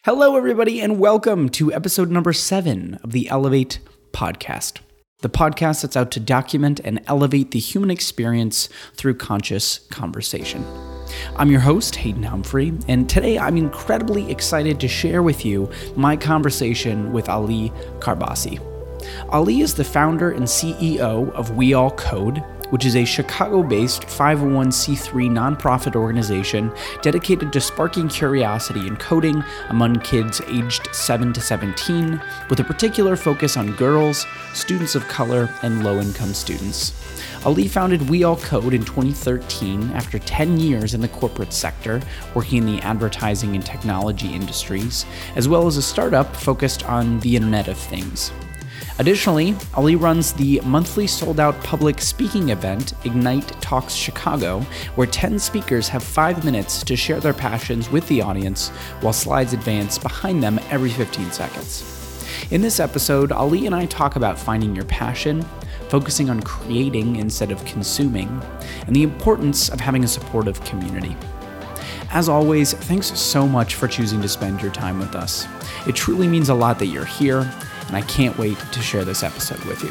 Hello, everybody, and welcome to episode number seven of the Elevate podcast. The podcast that's out to document and elevate the human experience through conscious conversation. I'm your host, Hayden Humphrey, and today I'm incredibly excited to share with you my conversation with Ali Karbasi. Ali is the founder and CEO of We All Code, which is a Chicago based 501c3 nonprofit organization dedicated to sparking curiosity in coding among kids aged 7 to 17, with a particular focus on girls, students of color, and low income students. Ali founded We All Code in 2013 after 10 years in the corporate sector, working in the advertising and technology industries, as well as a startup focused on the Internet of Things. Additionally, Ali runs the monthly sold out public speaking event, Ignite Talks Chicago, where 10 speakers have five minutes to share their passions with the audience while slides advance behind them every 15 seconds. In this episode, Ali and I talk about finding your passion, focusing on creating instead of consuming, and the importance of having a supportive community. As always, thanks so much for choosing to spend your time with us. It truly means a lot that you're here and I can't wait to share this episode with you.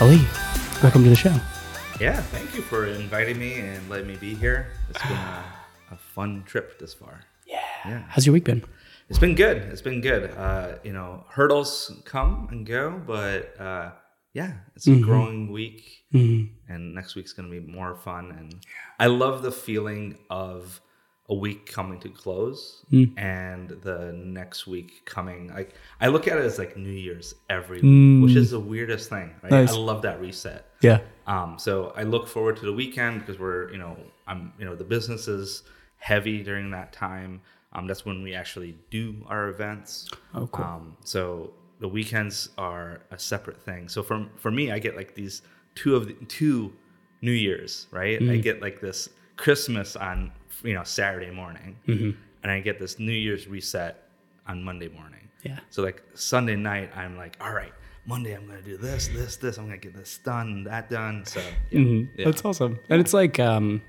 Ali, welcome to the show. Yeah, thank you for inviting me and letting me be here. It's been a, a fun trip this far. Yeah. yeah. How's your week been? It's been good. It's been good. Uh, you know, hurdles come and go, but uh, yeah, it's a mm-hmm. growing week, mm-hmm. and next week's going to be more fun. And yeah. I love the feeling of a week coming to close mm. and the next week coming. Like I look at it as like New Year's every mm. week, which is the weirdest thing. Right? Nice. I love that reset. Yeah. Um. So I look forward to the weekend because we're you know I'm you know the business is heavy during that time. Um. That's when we actually do our events. Oh, cool. Um. So the weekends are a separate thing. So for for me, I get like these two of the two New Year's, right? Mm. I get like this Christmas on you know Saturday morning, mm-hmm. and I get this New Year's reset on Monday morning. Yeah. So like Sunday night, I'm like, all right, Monday I'm gonna do this, this, this. I'm gonna get this done, that done. So yeah, mm-hmm. yeah. that's awesome, and it's like um,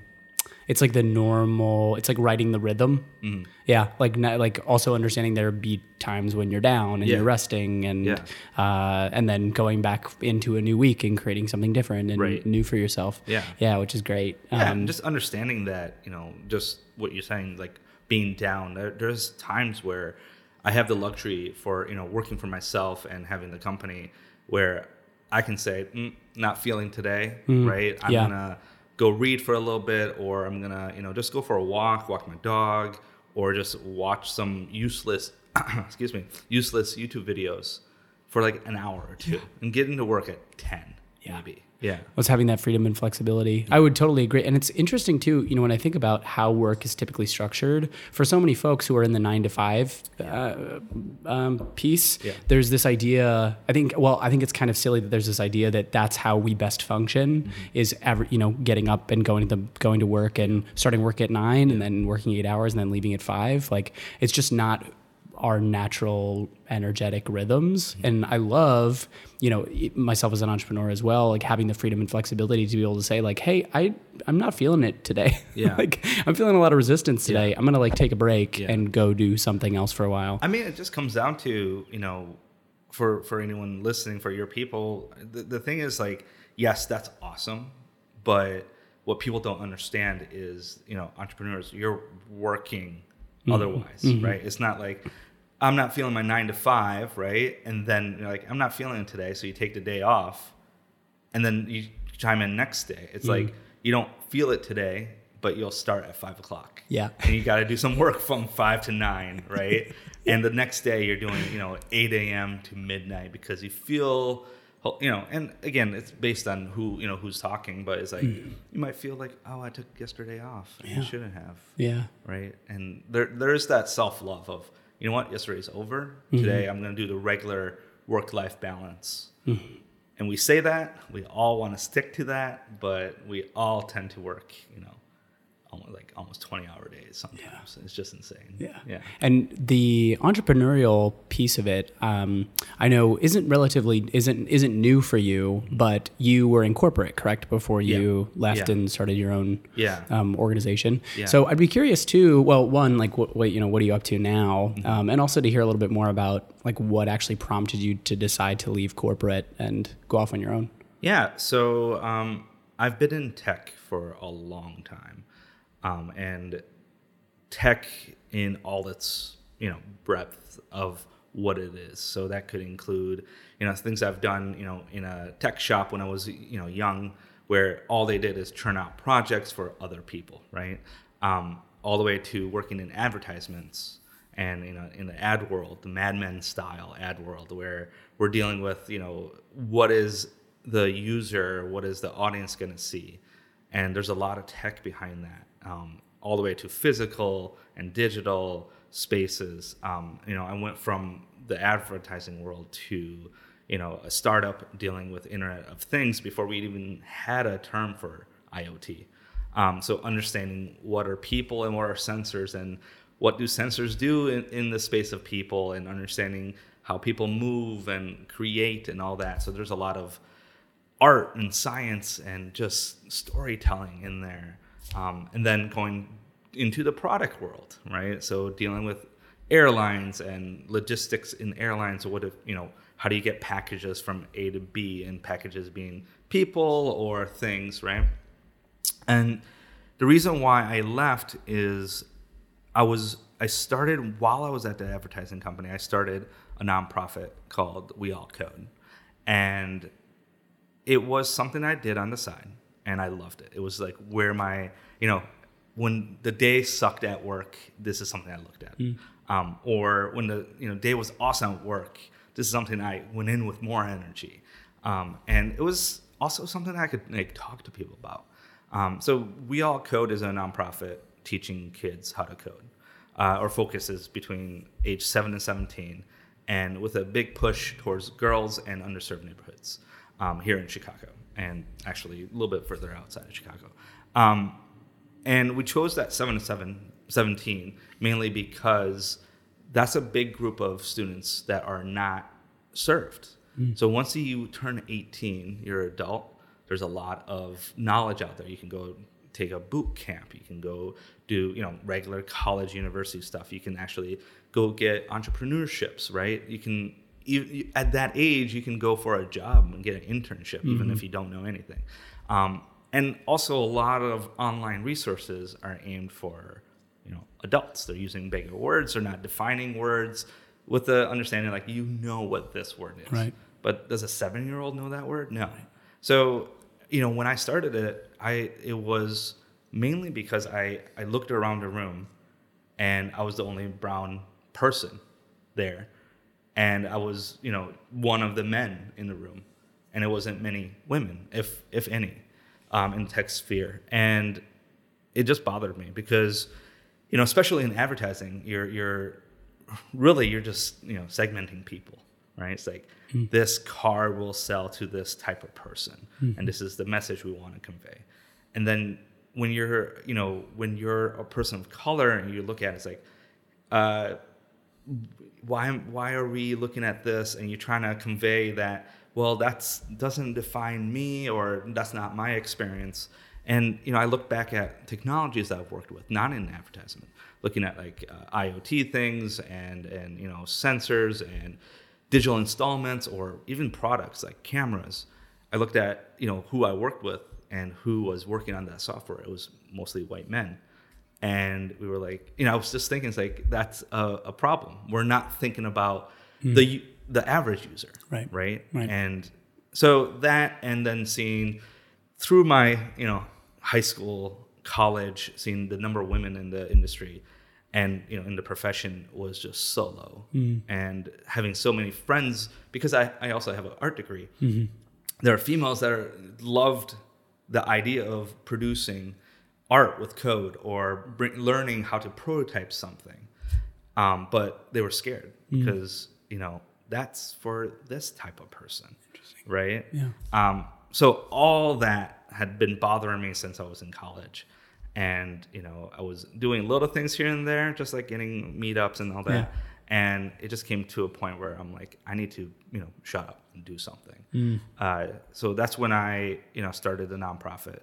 it's like the normal it's like writing the rhythm mm. yeah like like also understanding there be times when you're down and yeah. you're resting and yeah. uh, and then going back into a new week and creating something different and right. new for yourself yeah yeah which is great yeah um, just understanding that you know just what you're saying like being down there, there's times where i have the luxury for you know working for myself and having the company where i can say mm, not feeling today mm. right i'm yeah. gonna go read for a little bit or i'm gonna you know just go for a walk walk my dog or just watch some useless excuse me useless youtube videos for like an hour or two and get into work at 10 yeah. maybe yeah was having that freedom and flexibility i would totally agree and it's interesting too you know when i think about how work is typically structured for so many folks who are in the nine to five uh, um, piece yeah. there's this idea i think well i think it's kind of silly that there's this idea that that's how we best function mm-hmm. is ever you know getting up and going to going to work and starting work at nine yeah. and then working eight hours and then leaving at five like it's just not our natural energetic rhythms mm-hmm. and i love you know myself as an entrepreneur as well like having the freedom and flexibility to be able to say like hey i i'm not feeling it today yeah like i'm feeling a lot of resistance today yeah. i'm gonna like take a break yeah. and go do something else for a while i mean it just comes down to you know for for anyone listening for your people the, the thing is like yes that's awesome but what people don't understand is you know entrepreneurs you're working mm-hmm. otherwise mm-hmm. right it's not like I'm not feeling my nine to five, right? And then you're like, I'm not feeling it today, so you take the day off, and then you chime in next day. It's mm. like you don't feel it today, but you'll start at five o'clock. Yeah, and you got to do some work from five to nine, right? and the next day you're doing, you know, eight a.m. to midnight because you feel you know, and again, it's based on who you know who's talking, but it's like mm. you might feel like, oh, I took yesterday off. Yeah. I shouldn't have. Yeah. Right. And there there is that self love of you know what, yesterday's over. Mm-hmm. Today I'm going to do the regular work life balance. Mm-hmm. And we say that, we all want to stick to that, but we all tend to work, you know, almost like almost 20 hour days sometimes. It's just insane. Yeah. Yeah. And the entrepreneurial piece of it, um, I know isn't relatively isn't isn't new for you, but you were in corporate, correct, before you Yeah. left Yeah. and started your own Yeah. um, organization. Yeah. So I'd be curious too. Well, one, like what, what you know, what are you up to now, Mm-hmm. um, and also to hear a little bit more about like what actually prompted you to decide to leave corporate and go off on your own. Yeah, so um, I've been in tech for a long time, um, and tech in all its you know breadth of what it is. So that could include you know things I've done you know in a tech shop when I was you know young, where all they did is churn out projects for other people, right? Um, all the way to working in advertisements and you know in the ad world the mad men style ad world where we're dealing with you know what is the user what is the audience going to see and there's a lot of tech behind that um, all the way to physical and digital spaces um, you know i went from the advertising world to you know a startup dealing with internet of things before we even had a term for iot um, so understanding what are people and what are sensors and what do sensors do in, in the space of people and understanding how people move and create and all that. So there's a lot of art and science and just storytelling in there. Um, and then going into the product world, right? So dealing with airlines and logistics in airlines. What if, you know, how do you get packages from A to B and packages being people or things, right? And the reason why I left is I was I started while I was at the advertising company. I started a nonprofit called We All Code, and it was something I did on the side, and I loved it. It was like where my you know when the day sucked at work, this is something I looked at, um, or when the you know day was awesome at work, this is something I went in with more energy, um, and it was also something I could like talk to people about. Um, so We All Code is a nonprofit teaching kids how to code. Uh, our focus is between age 7 and 17, and with a big push towards girls and underserved neighborhoods um, here in Chicago, and actually a little bit further outside of Chicago. Um, and we chose that 7 to 7, 17 mainly because that's a big group of students that are not served. So once you turn 18, you're an adult, there's a lot of knowledge out there. You can go take a boot camp. You can go do you know regular college, university stuff. You can actually go get entrepreneurships, right? You can you, at that age you can go for a job and get an internship, even if you don't know anything. Um, and also, a lot of online resources are aimed for you know adults. They're using bigger words. They're not defining words with the understanding like you know what this word is. Right. But does a seven year old know that word? No. So, you know, when I started it, I it was mainly because I, I looked around the room and I was the only brown person there. And I was, you know, one of the men in the room. And it wasn't many women, if if any, um, in the tech sphere. And it just bothered me because, you know, especially in advertising, you're you're really you're just you know segmenting people right it's like this car will sell to this type of person and this is the message we want to convey and then when you're you know when you're a person of color and you look at it it's like uh, why why are we looking at this and you're trying to convey that well that's doesn't define me or that's not my experience. And you know i look back at technologies that i've worked with not in advertisement looking at like uh, iot things and and you know sensors and digital installments or even products like cameras. I looked at you know who i worked with and who was working on that software. It was mostly white men and we were like you know i was just thinking it's like that's a, a problem. We're not thinking about hmm. the the average user Right. right? Right. and so that and then seeing through my you know high school college seeing the number of women in the industry and you know in the profession was just so low. Hmm. And having so many friends because i, I also have an art degree mm-hmm. there are females that are loved the idea of producing art with code or learning how to prototype something um, but they were scared because you know that's for this type of person right Yeah. um, so all that had been bothering me since i was in college and you know I was doing little things here and there, just like getting meetups and all that. Yeah. And it just came to a point where I'm like, I need to you know shut up and do something. Mm. Uh, so that's when I you know started the nonprofit,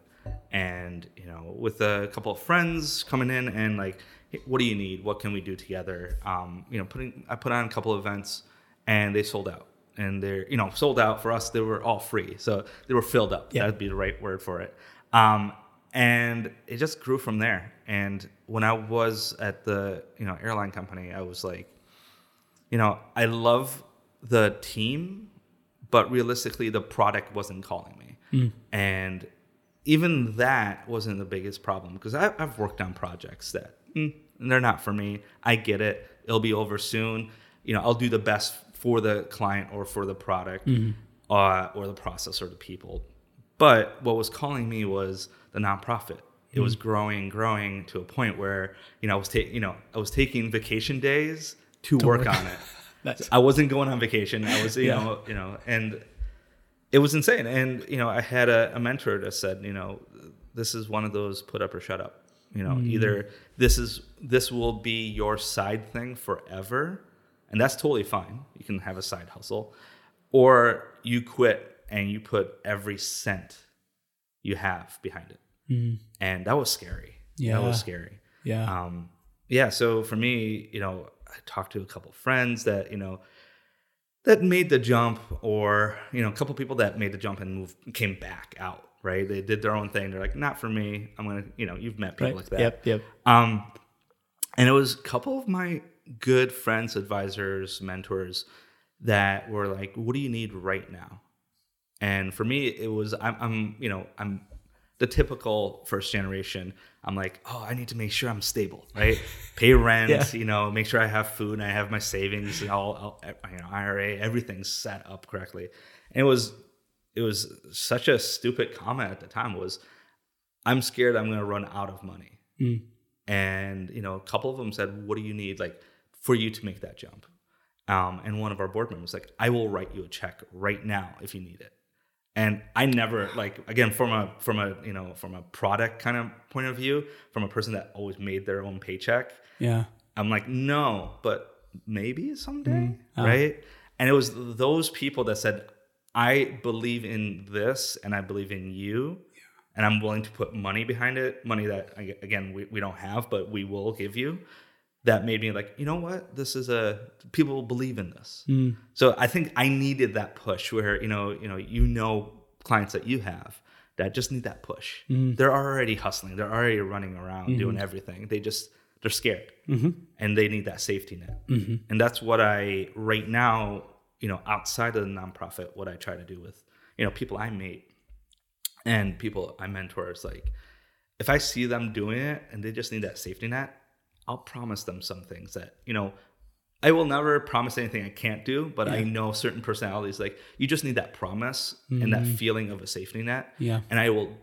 and you know with a couple of friends coming in and like, "Hey, what do you need? What can we do together? Um, you know, putting I put on a couple of events, and they sold out. And they're you know sold out for us. They were all free, so they were filled up. Yeah. That'd be the right word for it. Um, and it just grew from there. And when I was at the you know airline company, I was like, you know, I love the team, but realistically, the product wasn't calling me. And even that wasn't the biggest problem because I've worked on projects that mm, they're not for me. I get it. It'll be over soon. You know, I'll do the best for the client or for the product uh, or the process or the people. But what was calling me was the nonprofit. It was growing, growing to a point where you know I was taking, you know, I was taking vacation days to, work, work. on it. I wasn't going on vacation. I was, you Yeah. know, you know, and it was insane. And you know, I had a, a mentor that said, you know, this is one of those put up or shut up. You know, either this is this will be your side thing forever, and that's totally fine. You can have a side hustle, or you quit and you put every cent you have behind it. And that was scary. Yeah, that was scary yeah. um, yeah so for me you know i talked to a couple friends that you know that made the jump or you know a couple people that made the jump and moved came back out right they did their own thing they're like not for me i'm gonna you know you've met people right. like that Yep. Yep. um, and it was a couple of my good friends, advisors, mentors that were like, "What do you need right now?" And for me, it was I'm, I'm you know I'm the typical first generation. I'm like, oh, I need to make sure I'm stable, right? Pay rent, Yeah. you know, make sure I have food, and I have my savings, and all, you know, IRA, everything's set up correctly. And it was it was such a stupid comment at the time. Was I'm scared I'm going to run out of money Mm. and you know a couple of them said what do you need like for you to make that jump um, and one of our board members was like i will write you a check right now if you need it and i never like again from a from a you know from a product kind of point of view from a person that always made their own paycheck Yeah. i'm like no but maybe someday Mm, right and it was those people that said i believe in this and i believe in you and I'm willing to put money behind it, money that again we, we don't have, but we will give you. That made me like, you know what? This is a people believe in this. Mm. So I think I needed that push where you know you know you know clients that you have that just need that push. Mm. They're already hustling. They're already running around Mm-hmm. doing everything. They just they're scared Mhm. and they need that safety net. Mhm. And that's what I right now you know outside of the nonprofit what I try to do with you know people I meet and people I mentor is like, if I see them doing it and they just need that safety net, I'll promise them some things that, you know, I will never promise anything I can't do, but I know certain personalities like you just need that promise and that feeling of a safety net. Yeah. And I will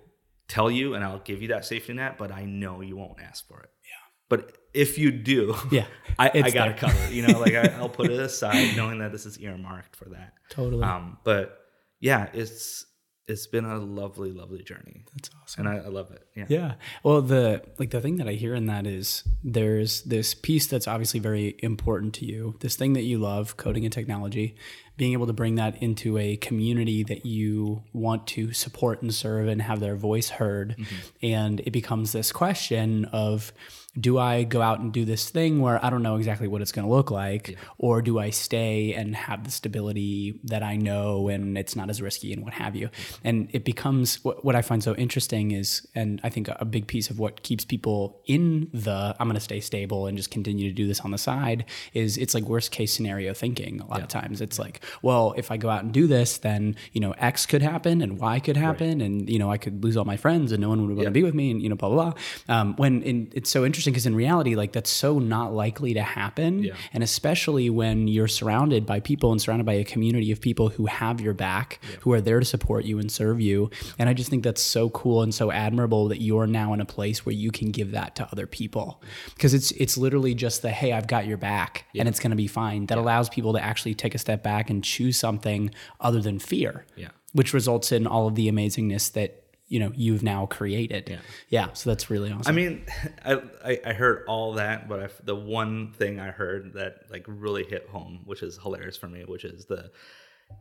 tell you and I'll give you that safety net, but I know you won't ask for it. Yeah. But if you do, Yeah. I, I got there. it. You know, like I, I'll put it aside knowing that this is earmarked for that. Totally. Um, but yeah, it's it's been a lovely, lovely journey, That's awesome. and I, I love it. Yeah. Yeah. Well, the like the thing that I hear in that is there's this piece that's obviously very important to you. This thing that you love, coding and technology, being able to bring that into a community that you want to support and serve and have their voice heard. Mm-hmm. And it becomes this question of do I go out and do this thing where I don't know exactly what it's going to look like or do I stay and have the stability that I know and it's not as risky and what have you. And it becomes what, what I find so interesting is, and I think a big piece of what keeps people in the I'm going to stay stable and just continue to do this on the side is it's like worst case scenario thinking. A lot of times it's like, well, if I go out and do this, then you know X could happen and Y could happen, and you know I could lose all my friends and no one would want to be with me, and you know blah blah blah. Um, when in, it's so interesting because in reality, like that's so not likely to happen, Yeah. and especially when you're surrounded by people and surrounded by a community of people who have your back, who are there to support you and serve you. And I just think that's so cool and so admirable that you're now in a place where you can give that to other people. Because it's it's literally just the hey, I've got your back and it's gonna be fine. That allows people to actually take a step back and choose something other than fear. Yeah. Which results in all of the amazingness that you know you've now created. Yeah. yeah so that's really awesome. I mean, I, I, I heard all that, but I, the one thing I heard that like really hit home, which is hilarious for me, which is the,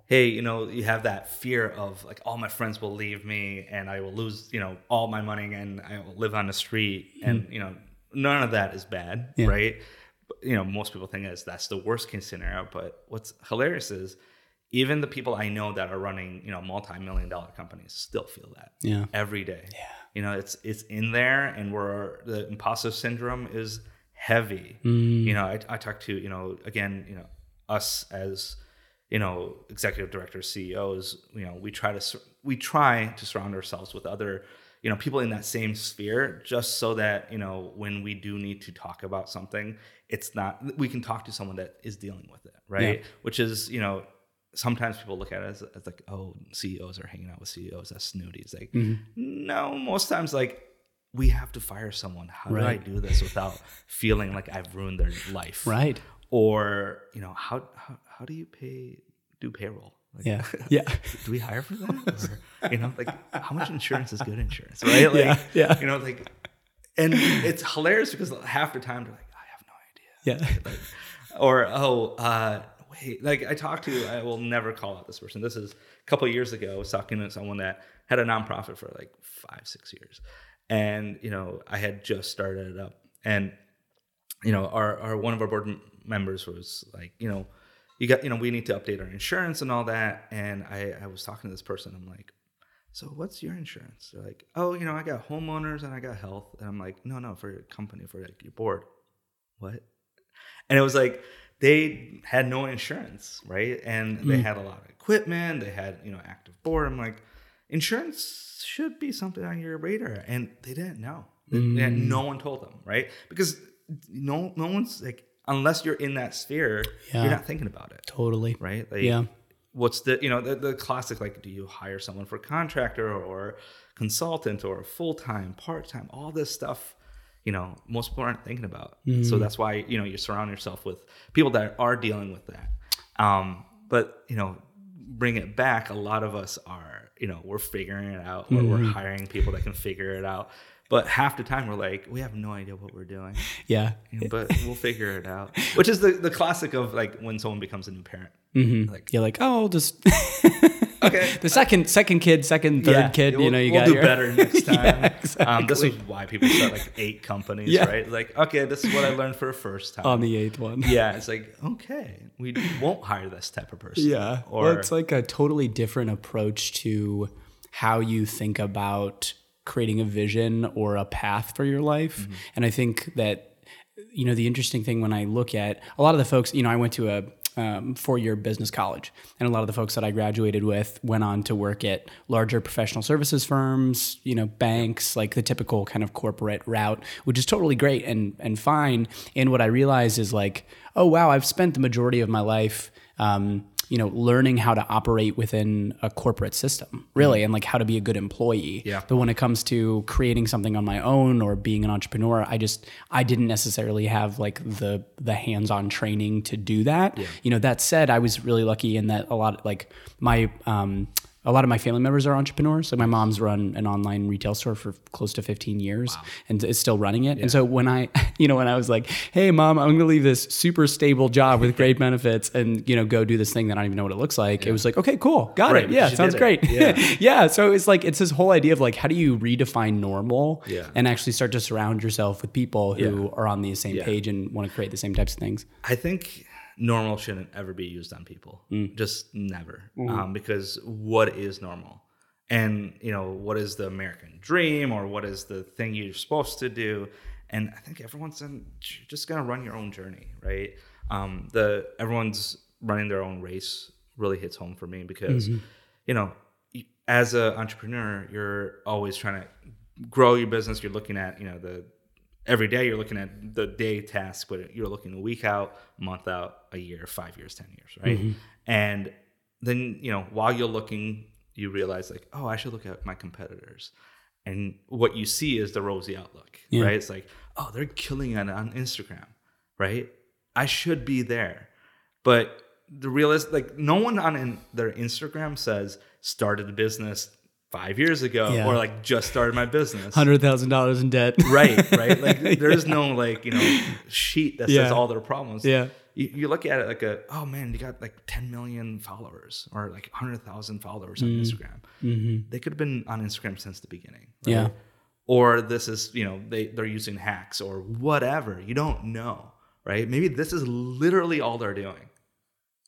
hey, you know, you have that fear of like all my friends will leave me and I will lose, you know, all my money and I will live on the street, hmm. and you know, none of that is bad, Yeah. right? You know, most people think is that's the worst case scenario, but what's hilarious is even the people I know that are running, you know, multi-million dollar companies still feel that yeah. every day. Yeah. You know, it's it's in there, and we're the imposter syndrome is heavy. Mm. You know, I, I talk to you know again, you know, us as you know executive directors, CEOs. You know, we try to we try to surround ourselves with other you know people in that same sphere, just so that you know when we do need to talk about something, it's not we can talk to someone that is dealing with it, right? Yeah. Which is you know sometimes people look at it as, as like, oh, CEOs are hanging out with CEOs. That's snooty. It's like, no, most times, like, we have to fire someone. How do I do this without feeling like I've ruined their life? Right. Or, you know, how, how, how do you pay, do payroll? Like, Yeah. Yeah. do we hire for that? Or, you know, like, how much insurance is good insurance, right? Like, Yeah, yeah. You know, like, and it's hilarious because half the time they're like, I have no idea Yeah. like, or oh uh wait. Like i talked to i will never call out this person. This is a couple years ago i was talking to someone that had a nonprofit for like five six years. And you know i had just started it up. And you know our, our one of our board members was like you know you got you know we need to update our insurance and all that. And i i was talking to this person. I'm like so what's your insurance? They're like oh you know i got homeowners and i got health. And i'm like no no for your company for like your board. What? And it was like they had no insurance right? And they mm. had a lot of equipment they had you know active board. I'm like insurance should be something on your radar. And they didn't know. They- they mm. no one told them right? Because no no one's like unless you're in that sphere Yeah. you're not thinking about it. Totally. right? Like Yeah. what's the you know the, the classic like do you hire someone for contractor or consultant or full-time part-time all this stuff you know most people aren't thinking about. So that's why you know you surround yourself with people that are dealing with that. Um but you know bring it back a lot of us are you know we're figuring it out or we're hiring people that can figure it out. But half the time we're like we have no idea what we're doing. Yeah. but we'll figure it out. Which is the, the classic of like when someone becomes a new parent. Mm-hmm. like You're like, oh, I'll just okay the second second kid, second third Yeah, kid. we'll- you know, you we'll got do your- better next time. Yeah, um, this is why people start like eight companies, Yeah. right? Like, okay, this is what I learned for the first time. on the eighth one. yeah, it's like okay, we won't hire this type of person. Yeah. or well, it's like a totally different approach to how you think about creating a vision or a path for your life. Mm-hmm. And I think that, you know, the interesting thing when I look at a lot of the folks, you know, I went to a um, four year business college, and a lot of the folks that I graduated with went on to work at larger professional services firms, you know, banks, like the typical kind of corporate route, which is totally great and, and fine. And what I realized is like, oh, wow, I've spent the majority of my life um, you know, learning how to operate within a corporate system, really, and like how to be a good employee. Yeah. But when it comes to creating something on my own or being an entrepreneur, I just I didn't necessarily have like the the hands-on training to do that. You know, that said, I was really lucky in that a lot like my um a lot of my family members are entrepreneurs. Like my mom's run an online retail store for close to 15 years and is still running it. And so when I, you know, when I was like, "Hey, mom, I'm going to leave this super stable job with great benefits and you know go do this thing that I don't even know what it looks like," it was like, "Okay, cool, got Right, it. Yeah, sounds great. Yeah. yeah." So it's like it's this whole idea of like, how do you redefine normal Yeah. and actually start to surround yourself with people who Yeah. are on the same Yeah. page and want to create the same types of things. I think normal shouldn't ever be used on people. Mm. Just never. Mm-hmm. Um, because what is normal? And, you know, what is the American dream or what is the thing you're supposed to do? And I think everyone's in, just going to run your own journey, right? Um, the Everyone's running their own race really hits home for me because, Mm-hmm. you know, as an entrepreneur, you're always trying to grow your business. You're looking at, you know, the every day you're looking at the day task, but you're looking a week out, month out, a year, five years, ten years, right? Mm-hmm. And then you know while you're looking, you realize like, oh, I should look at my competitors, and what you see is the rosy outlook, Yeah. right? It's like, oh, they're killing it on Instagram, right? I should be there, but the realist like no one on in their Instagram says started a business five years ago Yeah. or like just started my business. Hundred thousand dollars in debt. Right, right. Like there's no like you know sheet that says all their problems. Yeah. You, you look at it like a oh man, you got like 10 million followers or like 100,000 followers on mm-hmm. Instagram. Mm-hmm. They could have been on Instagram since the beginning. right? Yeah. Or this is you know they they're using hacks or whatever. You don't know, right? Maybe this is literally all they're doing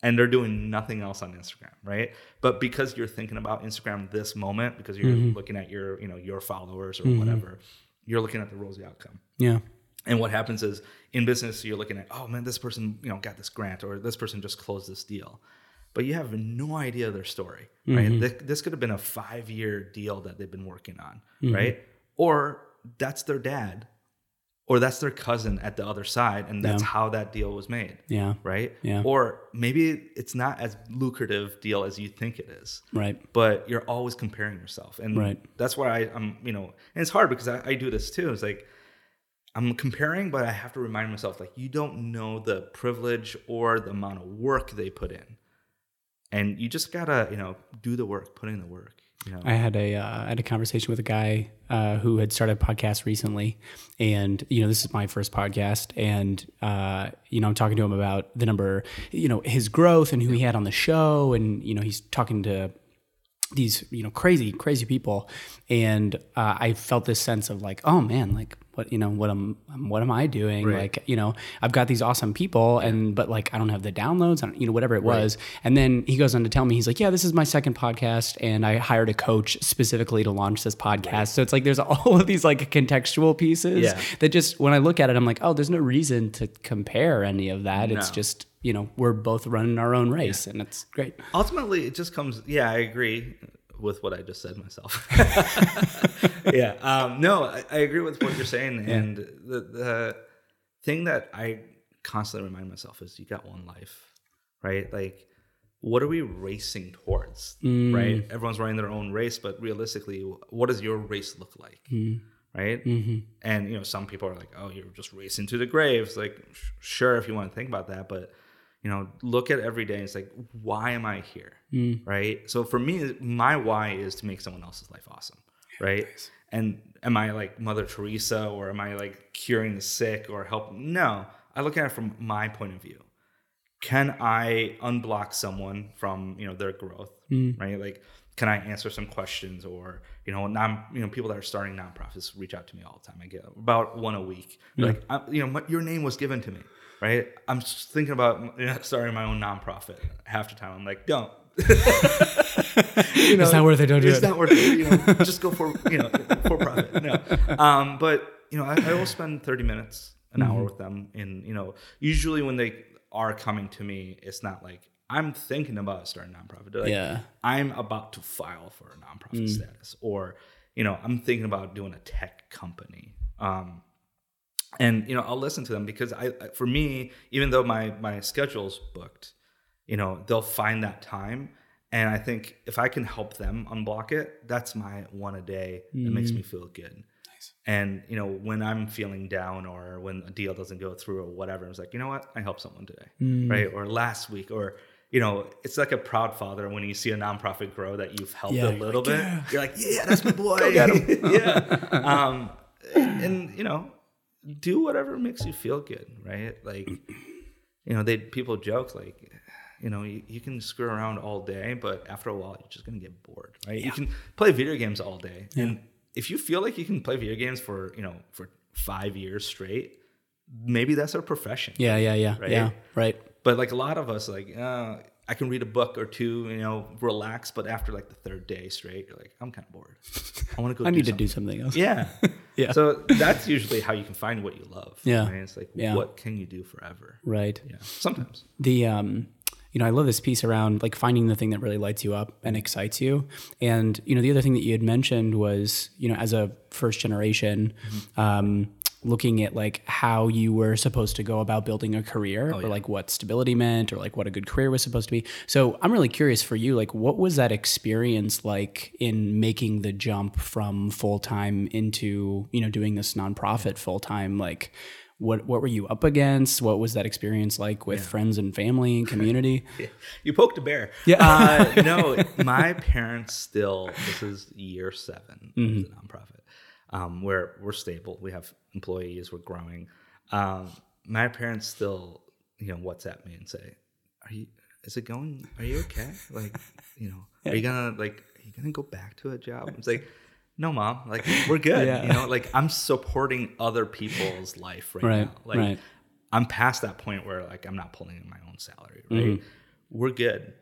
and they're doing nothing else on Instagram, right? But because you're thinking about Instagram this moment, because you're mm-hmm. looking at your, you know, your followers or mm-hmm. whatever, you're looking at the rosy outcome. Yeah. And what happens is in business, you're looking at, oh man, this person, you know, got this grant or this person just closed this deal. But you have no idea their story, right? Mm-hmm. This, this could have been a five year deal that they've been working on, right? Or that's their dad or that's their cousin at the other side. And that's Yeah. how that deal was made Yeah. right? Yeah. Or maybe it's not as lucrative deal as you think it is, Right. but you're always comparing yourself, and Right. that's why I, I'm, you know, and it's hard because I, I do this too. It's like I'm comparing, but I have to remind myself like you don't know the privilege or the amount of work they put in, and you just gotta, you know, do the work, put in the work. I had a uh, had a conversation with a guy uh, who had started a podcast recently, and you know this is my first podcast, and uh, you know I'm talking to him about the number, you know his growth and who he had on the show, and you know he's talking to these you know crazy crazy people, and uh, I felt this sense of like oh man like what you know what am what am I doing? Right. like you know I've got these awesome people and but like I don't have the downloads I don't, you know whatever it was. And then he goes on to tell me he's like yeah this is my second podcast and I hired a coach specifically to launch this podcast. So it's like there's all of these like contextual pieces Yeah. that just when I look at it I'm like oh there's no reason to compare any of that. It's just you know we're both running our own race and it's great. Ultimately it just comes yeah i agree with what i just said myself. Yeah um, no I, I agree with what you're saying and the, the thing that i constantly remind myself is you got one life right? Like what are we racing towards mm. right? Everyone's running their own race but realistically what does your race look like mm. right? Mm-hmm. And you know some people are like oh you're just racing to the graves like sh- sure if you want to think about that but you know look at every day and it's like why am i here? Mm. Right? So for me my why is to make someone else's life awesome right? and am i like mother teresa or am i like curing the sick or helping no i look at it from my point of view. Can I unblock someone from you know their growth, mm. right? Like, can I answer some questions or you know, non you know people that are starting nonprofits reach out to me all the time. I get about one a week. They're Like, I, you know, my, your name was given to me, right? I'm thinking about starting my own nonprofit. Half the time, I'm like, don't. you know, It's not worth it, don't do it's it. not worth it. You know, just go for you know for profit. No, um, but you know, I, I will spend 30 minutes, an Mm-hmm. hour with them, and you know, usually when they are coming to me, it's not like I'm thinking about starting a nonprofit. Like, Yeah. I'm about to file for a nonprofit status, or you know, I'm thinking about doing a tech company. Um, and you know, I'll listen to them because I, for me, even though my my schedule's booked, you know, they'll find that time. And I think if I can help them unblock it, that's my one a day that makes me feel good. And you know, when I'm feeling down or when a deal doesn't go through or whatever, it's like, you know what, I helped someone today, right? Or last week, or you know, it's like a proud father when you see a nonprofit grow that you've helped Yeah, a little like, bit. "Yeah." You're like, yeah, that's my boy. yeah. Um, and you know, do whatever makes you feel good, right? Like, you know, they people joke like, you know, you, you can screw around all day, but after a while, you're just gonna get bored, right? You can play video games all day, and if you feel like you can play video games for you know for five years straight, maybe that's our profession. yeah yeah yeah Right? yeah right But like a lot of us, like uh, I can read a book or two, you know, relax. But after like the third day straight, you're like, I'm kind of bored. I want to go. I do need to do something else Yeah. Yeah. So that's usually how you can find what you love. Yeah. Right? It's like, Yeah. what can you do forever? right Yeah. Sometimes. the um you know i love this piece around like finding the thing that really lights you up and excites you and you know the other thing that you had mentioned was you know as a first generation um looking at like how you were supposed to go about building a career or like what stability meant or like what a good career was supposed to be so i'm really curious for you like what was that experience like in making the jump from full-time into you know doing this nonprofit full-time like what what were you up against? What was that experience like with friends and family and community? Yeah. You poked a bear. Yeah. uh, no, my parents still. This is year 7 Mm-hmm. of the nonprofit. Um, where we're stable. We have employees. We're growing. Um, my parents still, you know, WhatsApp me and say, "Are you? Is it going? Are you okay? Like, you know, are you gonna like? Are you gonna go back to a job?" It's like. No, mom. Like we're good. Yeah. You know, like I'm supporting other people's life right, Right, now. Like right. I'm past that point where like I'm not pulling in my own salary, right? Mm-hmm. We're good.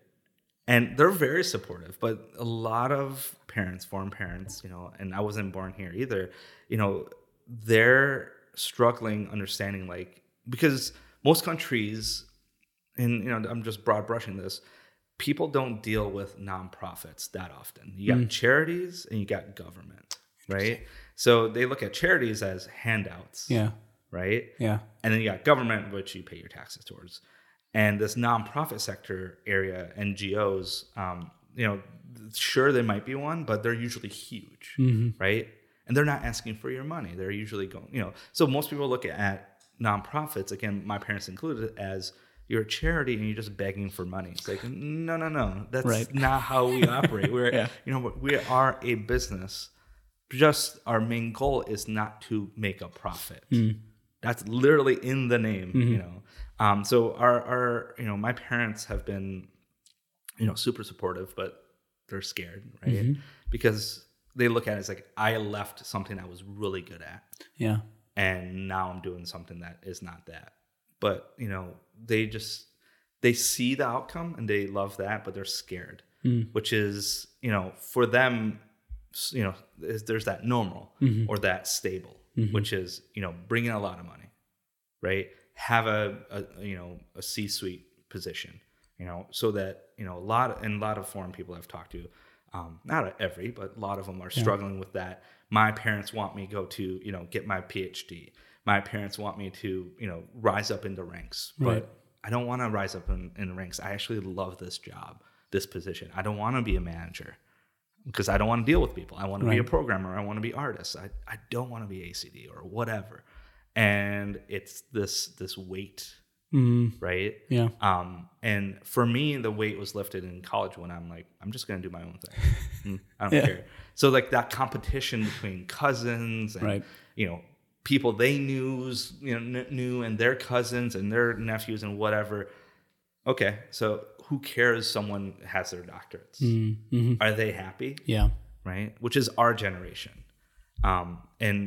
And they're very supportive, but a lot of parents, foreign parents, you know, and I wasn't born here either, you know, they're struggling understanding like because most countries and you know, I'm just broad brushing this, people don't deal with nonprofits that often. You got Mm. charities and you got government, right? So they look at charities as handouts, Yeah. right? Yeah. and then you got government which you pay your taxes towards and this nonprofit sector area ngos um, you know sure there might be one but they're usually huge right? And they're not asking for your money. They're usually going you know so most people look at nonprofits again my parents included as you're a charity and you're just begging for money. It's like no no no. That's Right. not how we operate. We're Yeah. you know we are a business. Just our main goal is not to make a profit that's literally in the name you mm-hmm. know. Um, so our our you know my parents have been you know super supportive but they're scared right? Mm-hmm. Because they look at it as like i left something i was really good at. Yeah. and now i'm doing something that is not that. But you know they just they see the outcome and they love that but they're scared mm. which is you know for them you know there's that normal mm-hmm. or that stable which is you know bring in a lot of money right? Have a, a you know a c-suite position you know so that you know a lot of, and a lot of foreign people i've talked to um, not every but a lot of them are struggling with that. My parents want me to go to you know get my phd my parents want me to you know rise up in the ranks Right. but i don't want to rise up in, in the ranks. I actually love this job this position. I don't want to be a manager because I don't want to deal with people. I want to be a programmer. I want to be artist. I, I don't want to be ACD or whatever. And it's this this weight, Mm, right? yeah. Um, and for me, the weight was lifted in college when I'm like, I'm just gonna do my own thing. Mm, I don't Yeah. care. So like that competition between cousins and Right. you know people they knew, you know, kn- knew and their cousins and their nephews and whatever. Okay, so who cares? Someone has their doctorates. Mm, mhm. Are they happy? Yeah. right? Which is our generation. Um, and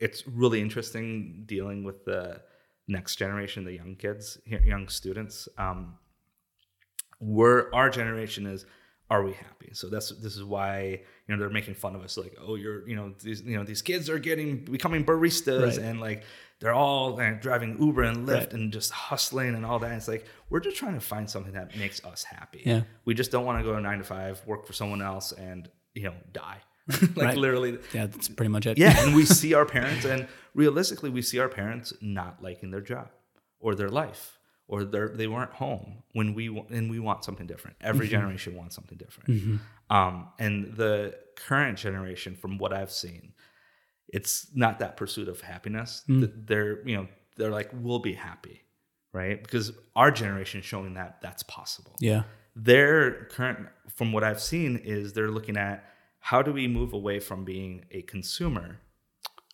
it's really interesting dealing with the next generation, the young kids, young students. Um, we're our generation is are we happy? So that's this is why you know they're making fun of us like oh you're you know these you know these kids are getting becoming baristas Right. and like they're all uh, driving Uber and Lyft Right. and just hustling and all that. it's like we're just trying to find something that makes us happy. Yeah. We just don't want to go to nine to five, work for someone else, and you know die. like Right. literally, Yeah. That's pretty much it. yeah. And we see our parents, and realistically, we see our parents not liking their job or their life, or they weren't home when we and we want something different. Every Mm-hmm. generation wants something different. Um, and the current generation, from what I've seen, it's not that pursuit of happiness. Mm. They're you know they're like we'll be happy, right? Because our generation is showing that that's possible Yeah. their current from what i've seen is they're looking at how do we move away from being a consumer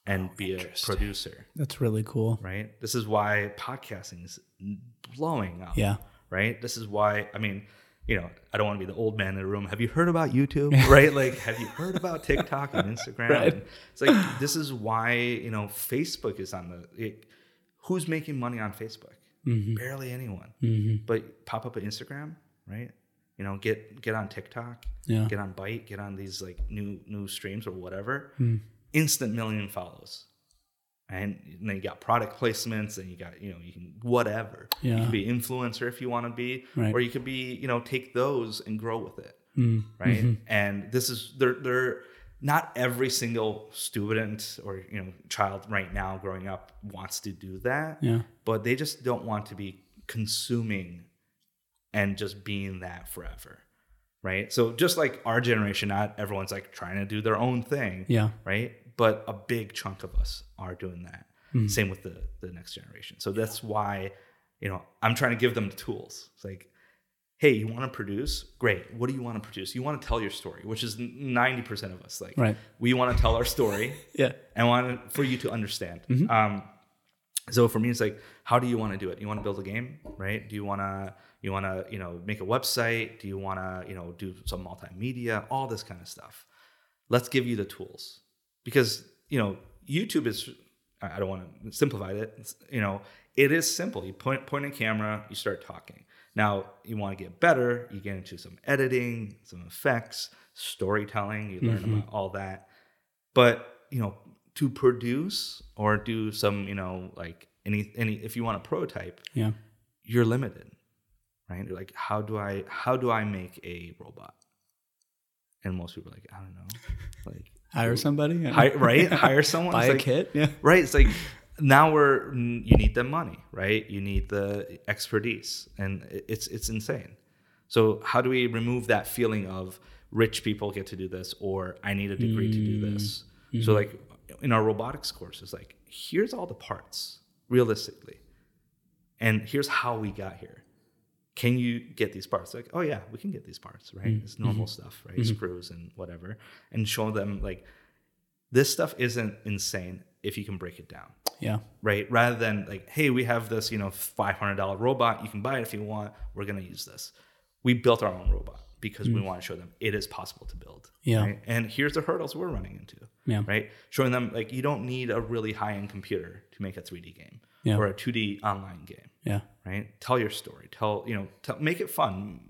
and be a producer That's really cool. right this is why podcasting is blowing up Yeah. right this is why i mean you know i don't want to be the old man in the room. Have you heard about youtube? Right? Like have you heard about tiktok and instagram? Right. And it's like this is why you know facebook is on the it, who's making money on facebook? Mm-hmm. barely anyone. But pop up at instagram right? You know get get on tiktok Yeah. get on Byte get on these like new new streams or whatever. Hmm. instant million follows and then you got product placements and you got you know you can whatever you Yeah. can be influencer if you want to be Right. or you could be you know take those and grow with it Mm, right mm-hmm. and this is they're they're not every single student or you know child right now growing up wants to do that Yeah. but they just don't want to be consuming and just being that forever right so just like our generation not everyone's like trying to do their own thing Yeah. right but a big chunk of us are doing that Same with the the next generation. So that's why, you know, I'm trying to give them the tools. It's like, hey, you want to produce? Great. What do you want to produce? You want to tell your story, which is 90% of us. Like, Right. we want to tell our story Yeah. and want for you to understand. Mm-hmm. Um, so for me, it's like, how do you want to do it? You want to build a game, right? Do you want to you want to you know make a website? Do you want to you know do some multimedia? All this kind of stuff. Let's give you the tools because you know YouTube is. I don't want to simplify it. It's, you know, it is simple. You point point a camera, you start talking. Now you want to get better. You get into some editing, some effects, storytelling. You learn mm-hmm. about all that but you know to produce or do some you know like any any if you want a prototype Yeah. you're limited right you're like how do i how do i make a robot and most people are like i don't know like Hire somebody. hi, right? Hire someone? Buy It's a like- kit. Yeah. right it's like now we're you need the money right? You need the expertise and it's it's insane. So how do we remove that feeling of rich people get to do this or i need a degree to do mm-hmm. this? So mm-hmm. like in our robotics course it's like here's all the parts realistically. And here's how we got here can you get these parts? Like oh yeah we can get these parts right? Mm-hmm. It's normal mm-hmm. stuff right? Mm-hmm. Screws and whatever. And show them like this stuff isn't insane if you can break it down. Yeah. right? Rather than like hey we have this you know $500 robot you can buy it if you want. We're going to use this. We built our own robot because we mm. want to show them it is possible to build Yeah. right? and here's the hurdles we're running into Yeah. right? Showing them like you don't need a really high-end computer to make a 3d game Yeah. or a 2d online game Yeah. right tell your story tell you know tell, make it fun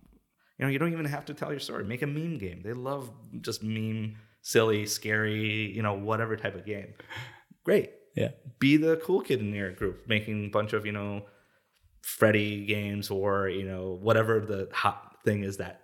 you know you don't even have to tell your story make a meme game they love just meme silly scary you know whatever type of game great Yeah. be the cool kid in your group making a bunch of you know Freddy games or you know whatever the hot thing is that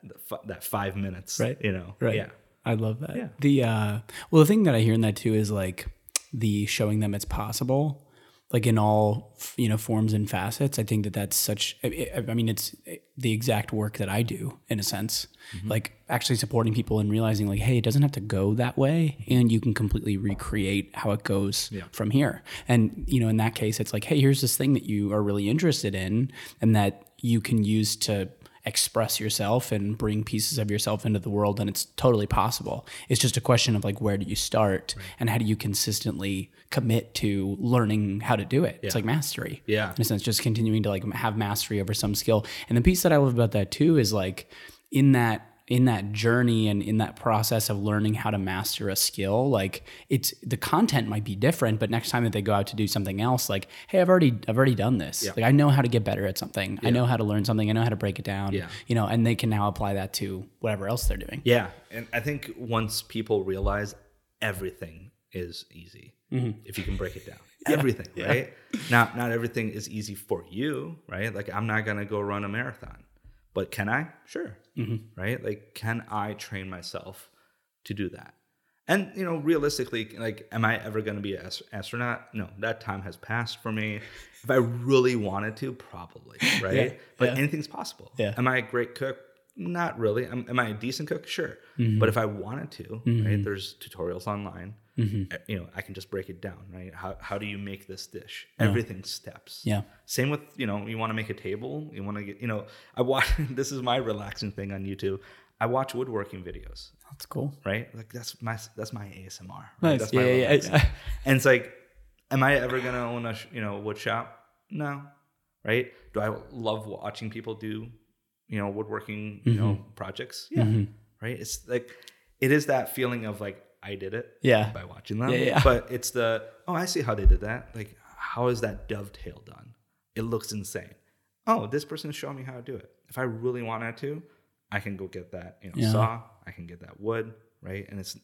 that five minutes Right. you know Right. yeah I love that. Yeah. The uh well the thing that I hear in that too is like the showing them it's possible like in all you know forms and facets. I think that that's such I, mean it's the exact work that I do in a sense. Mm-hmm. Like actually supporting people and realizing like hey, it doesn't have to go that way and you can completely recreate how it goes Yeah. from here. And you know in that case it's like hey, here's this thing that you are really interested in and that you can use to express yourself and bring pieces of yourself into the world and it's totally possible. It's just a question of like where do you start and how do you consistently commit to learning how to do it? It's like mastery. Yeah. in a sense just continuing to like have mastery over some skill. And the piece that i love about that too is like in that in that journey and in that process of learning how to master a skill like it's the content might be different but next time that they go out to do something else like hey i've already i've already done this. Like i know how to get better at something. I know how to learn something. I know how to break it down Yeah. you know and they can now apply that to whatever else they're doing. Yeah. And I think once people realize everything is easy mm-hmm. if you can break it down. Everything right? Not not everything is easy for you right? Like I'm not gonna go run a marathon but can I? Sure right? Like can I train myself to do that? And you know realistically like am i ever going to be an astronaut? No that time has passed for me. If i really wanted to probably right? But yeah. anything's possible. Yeah. am i a great cook? Not really. Am, am i a decent cook? Sure. Mm-hmm. but if i wanted to right there's tutorials online Mm-hmm. Uh, you know i can just break it down right how, how do you make this dish everything steps Yeah. same with you know you want to make a table you want to get you know i watch this is my relaxing thing on youtube i watch woodworking videos that's cool right? Like that's my that's my ASMR. Right? Nice. That's Yeah, my yeah, yeah, yeah. And it's like, am I ever gonna own a you know wood shop? No, right? Do I love watching people do you know woodworking you know Mm-hmm. projects? Yeah, right. It's like it is that feeling of like I did it. Yeah. by watching them. Yeah, yeah. But it's the oh I see how they did that. Like how is that dovetail done? It looks insane. Oh, this person is showing me how to do it. If I really wanted to, I can go get that you know Yeah. saw. I can get that wood, right? And it's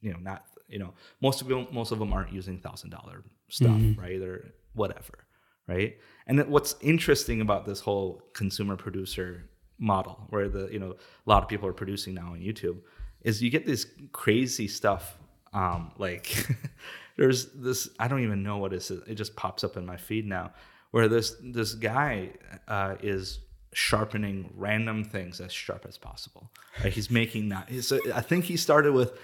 you know not you know most of them most of them aren't using thousand dollar stuff, Mm-hmm. right? Or whatever, right? And what's interesting about this whole consumer producer model, where the you know a lot of people are producing now on YouTube, is you get this crazy stuff. Um, like there's this I don't even know what it is. It just pops up in my feed now, where this this guy uh, is sharpening random things as sharp as possible. Right? He's making that. So I think he started with,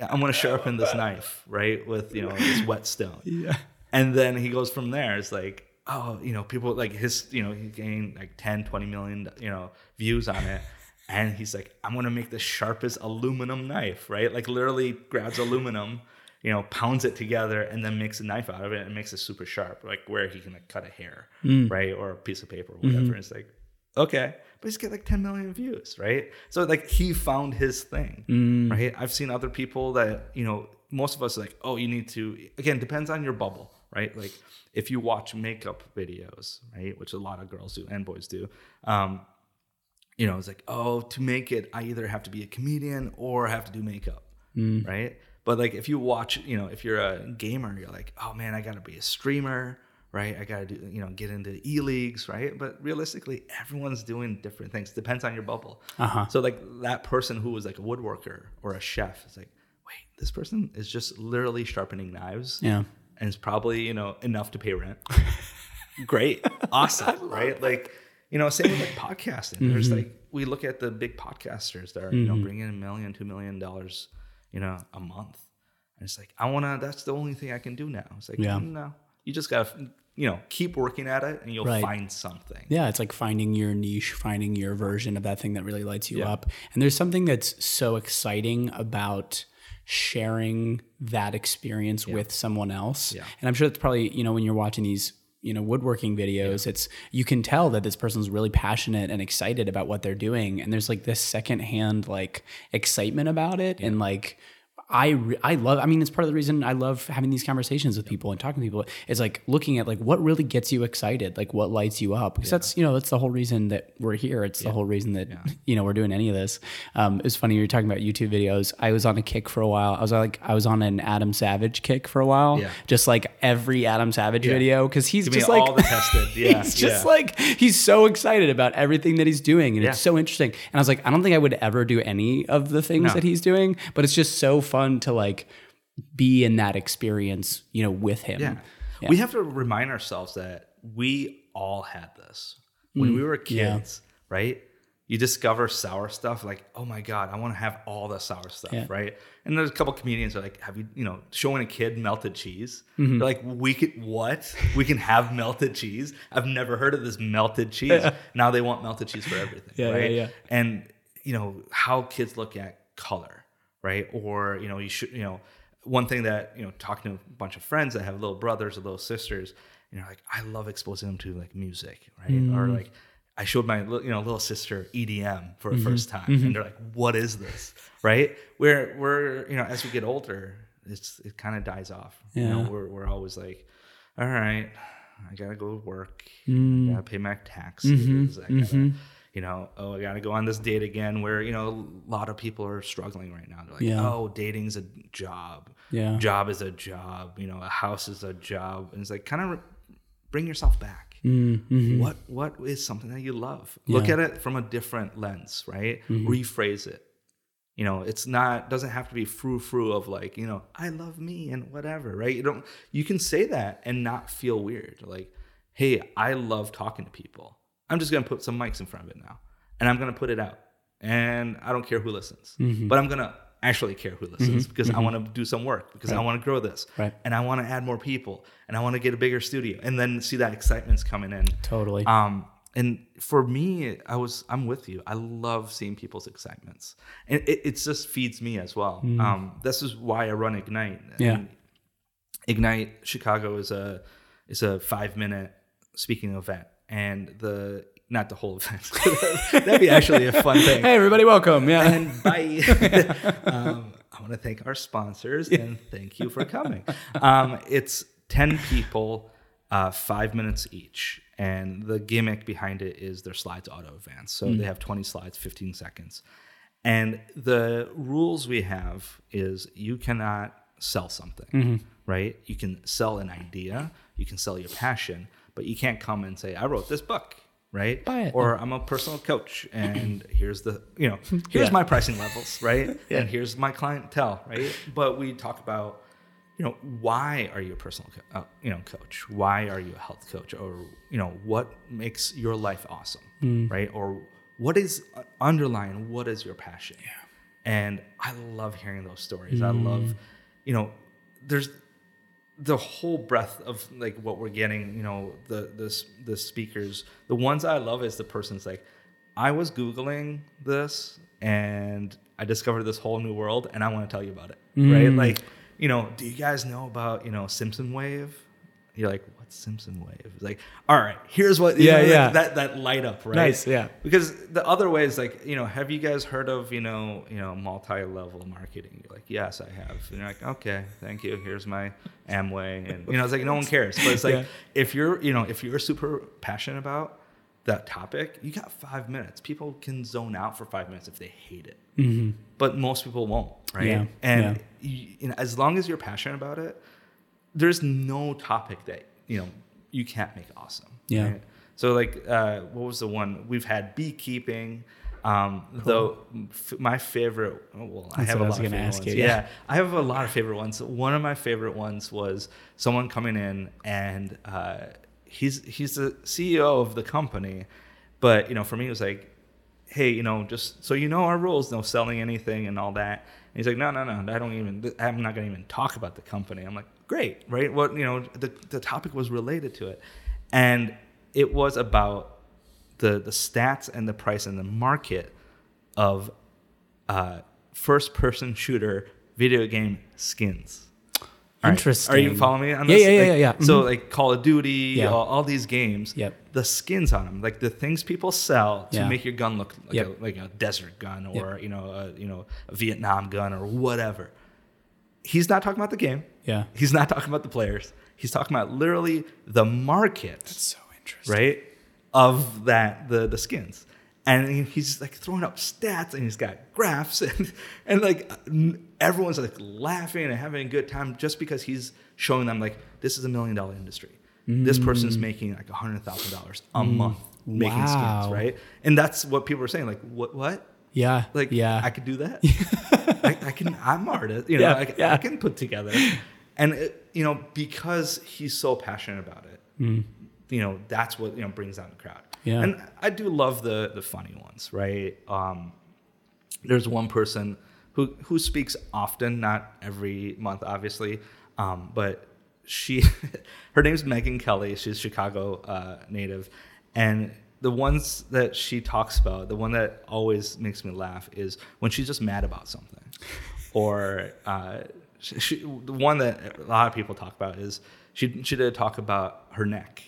I'm going to sharpen this knife, right, with you know this whetstone. yeah and then he goes from there. It's like, oh, you know, people like his, you know, he gained like 10, 20 million, you know, views on it. And he's like, I'm gonna make the sharpest aluminum knife, right? Like literally grabs aluminum, you know, pounds it together and then makes a knife out of it and makes it super sharp, like where he can like cut a hair, mm. right? Or a piece of paper or whatever. It's like, okay. But he's got like 10 million views, right? So like he found his thing, mm. right? I've seen other people that, you know, most of us are like, oh, you need to again, depends on your bubble, right? Like if you watch makeup videos, right, which a lot of girls do and boys do, um, you know, it's like, oh, to make it, I either have to be a comedian or have to do makeup, right? But like, if you watch, you know, if you're a gamer, you're like, oh man, I got to be a streamer, right? I got to do, you know, get into e leagues, right? But realistically, everyone's doing different things. Depends on your bubble. Uh-huh. So like that person who was like a woodworker or a chef is like, wait, this person is just literally sharpening knives Yeah. and it's probably you know enough to pay rent. Great, awesome, right? Like you know, same with like podcasting. There's Mm-hmm. like we look at the big podcasters that are you know bringing in a million, two million dollars, you know, a month, and it's like I wanna. That's the only thing I can do now. It's like Yeah. no, you just gotta you know keep working at it, and you'll Right. find something. Yeah, it's like finding your niche, finding your version of that thing that really lights you Yeah. up. And there's something that's so exciting about sharing that experience with someone else. Yeah. And I'm sure that's probably, you know, when you're watching these, you know, woodworking videos, it's you can tell that this person's really passionate and excited about what they're doing. And there's like this secondhand like excitement about it. And like I re- I love I mean it's part of the reason I love having these conversations with people and talking to people is like looking at like what really gets you excited like what lights you up because that's you know that's the whole reason that we're here it's the whole reason that you know we're doing any of this um it's funny you were talking about YouTube videos I was on a kick for a while I was like I was on an Adam Savage kick for a while Yeah. just like every Adam Savage video because he's Give just like all the tested. Yeah, he's just yeah. like he's so excited about everything that he's doing and Yeah. it's so interesting and i was like i don't think i would ever do any of the things No. that he's doing but it's just so fun to like be in that experience you know with him Yeah. We have to remind ourselves that we all had this when we were Mm, yeah. kids, right? You discover sour stuff, like, oh my God, I want to have all the sour stuff, Yeah. right? And there's a couple comedians are like, have you, you know, showing a kid melted cheese? Mm-hmm. They're like, we could, what? We can have melted cheese? I've never heard of this melted cheese. Now they want melted cheese for everything, Yeah, yeah, right? yeah. And, you know, how kids look at color, right? Or, you know, you should, you know, one thing that you know talking to a bunch of friends that have little brothers or little sisters you know like i love exposing them to like music right or Mm. like i showed my you know little sister edm for the Mm-hmm. first time and they're like what is this right where we're you know as we get older it's it kind of dies off you know Yeah. we're, we're always like all right i gotta go to work Mm. i gotta pay my taxes i gotta you know oh i gotta go on this date again where you know a lot of people are struggling right now. They're like Yeah. oh dating's a job. Yeah. job is a job you know a house is a job. And it's like kind of re- bring yourself back. Mm-hmm. what what is something that you love? Look at it from a different lens right? Mm-hmm. rephrase it. You know it's not doesn't have to be frou frou of like you know i love me and whatever right? You don't you can say that and not feel weird. Like hey i love talking to people i'm just going to put some mics in front of it now and i'm going to put it out and i don't care who listens Mm-hmm. but i'm going to actually care who listens because i want to do some work because i want to grow this Right. and i want to add more people and i want to get a bigger studio and then see that excitement's coming in totally um, and for me, I was I'm with you. I love seeing people's excitements, and it, it just feeds me as well. Um, this is why I run Ignite. Yeah. And Ignite Chicago is a is a five minute speaking event, and the not the whole event. That'd be actually a fun thing. hey everybody welcome yeah And bye. um, I want to thank our sponsors and thank you for coming. Um, it's 10 people, uh, five minutes each. And the gimmick behind it is their slides auto advance. So they have 20 slides, 15 seconds. And the rules we have is you cannot sell something, right? You can sell an idea, you can sell your passion, but you can't come and say, I wrote this book, right? Buy it. Or I'm a personal coach and here's the, you know, here's Yeah. my pricing levels, right? And here's my clientele, right? But we talk about, you know, why are you a personal, co- uh, you know, coach? Why are you a health coach? Or, you know, what makes your life awesome, Mm. right? Or what is uh, underlying, what is your passion? Yeah. And I love hearing those stories. I Mm. love, you know, there's, the whole breadth of like what we're getting, you know, the the the speakers. The ones I love is the person's like, I was googling this and I discovered this whole new world, and I want to tell you about it. Right? Mm. Like, you know, do you guys know about you know Simpson Wave? You're like, what's Simpson Wave? It's like, all right, here's what. you Yeah, know, like, yeah. That that light up, right? Nice, yeah. Because the other way is like, you know, have you guys heard of, you know, you know, multi-level marketing? You're like, yes, I have. And you're like, okay, thank you. Here's my Amway, and you know, it's like no one cares. But it's like Yeah. if you're, you know, if you're super passionate about that topic, you got five minutes. People can zone out for five minutes if they hate it, mm-hmm. but most people won't, right? Yeah, And yeah. You, you know, as long as you're passionate about it, there's no topic that you know you can't make awesome. Yeah. right? So like, uh, what was the one we've had? Beekeeping. Um, Though f- my favorite, oh, well, I have a lot of favorite ask ones. you, Yeah. yeah. I have a lot of favorite ones. One of my favorite ones was someone coming in and uh, he's he's the CEO of the company, but you know, for me, it was like, hey, you know, just so you know our rules, no selling anything and all that. And he's like, no, no, no, I don't even, I'm not going to even talk about the company. I'm like, great, right? What, you know, the, the topic was related to it. And it was about the, the stats and the price and the market of uh, first person shooter video game skins. All right. Interesting. Are you following me on Yeah, this? yeah, yeah, Like, yeah, yeah. So like Call of Duty, Yeah. all, all these games, Yep. the skins on them, like the things people sell to Yeah. make your gun look like, Yep. a, like a desert gun or you know a, you know a Vietnam gun or whatever. He's not talking about the game. Yeah. He's not talking about the players. He's talking about literally the market That's So interesting. right of that the the skins and he's like throwing up stats and he's got graphs and and like everyone's like laughing and having a good time just because he's showing them like this is a million dollar industry this person's making like a hundred thousand dollars a month making Mm. Wow. skins right and that's what people are saying like what what Yeah. like yeah. I could do that. I, I can. I'm artist. You know, Yeah, I, can- yeah. I can put together, and it, you know because he's so passionate about it. You know that's what you know brings down the crowd. Mm. Yeah. and I do love the the funny ones, right? Um, there's one person who who speaks often, not every month, obviously, um, but she her name's Megan Kelly. She's Chicago uh, native, and the ones that she talks about, the one that always makes me laugh is when she's just mad about something, or uh, she, she, the one that a lot of people talk about is she she did talk about her neck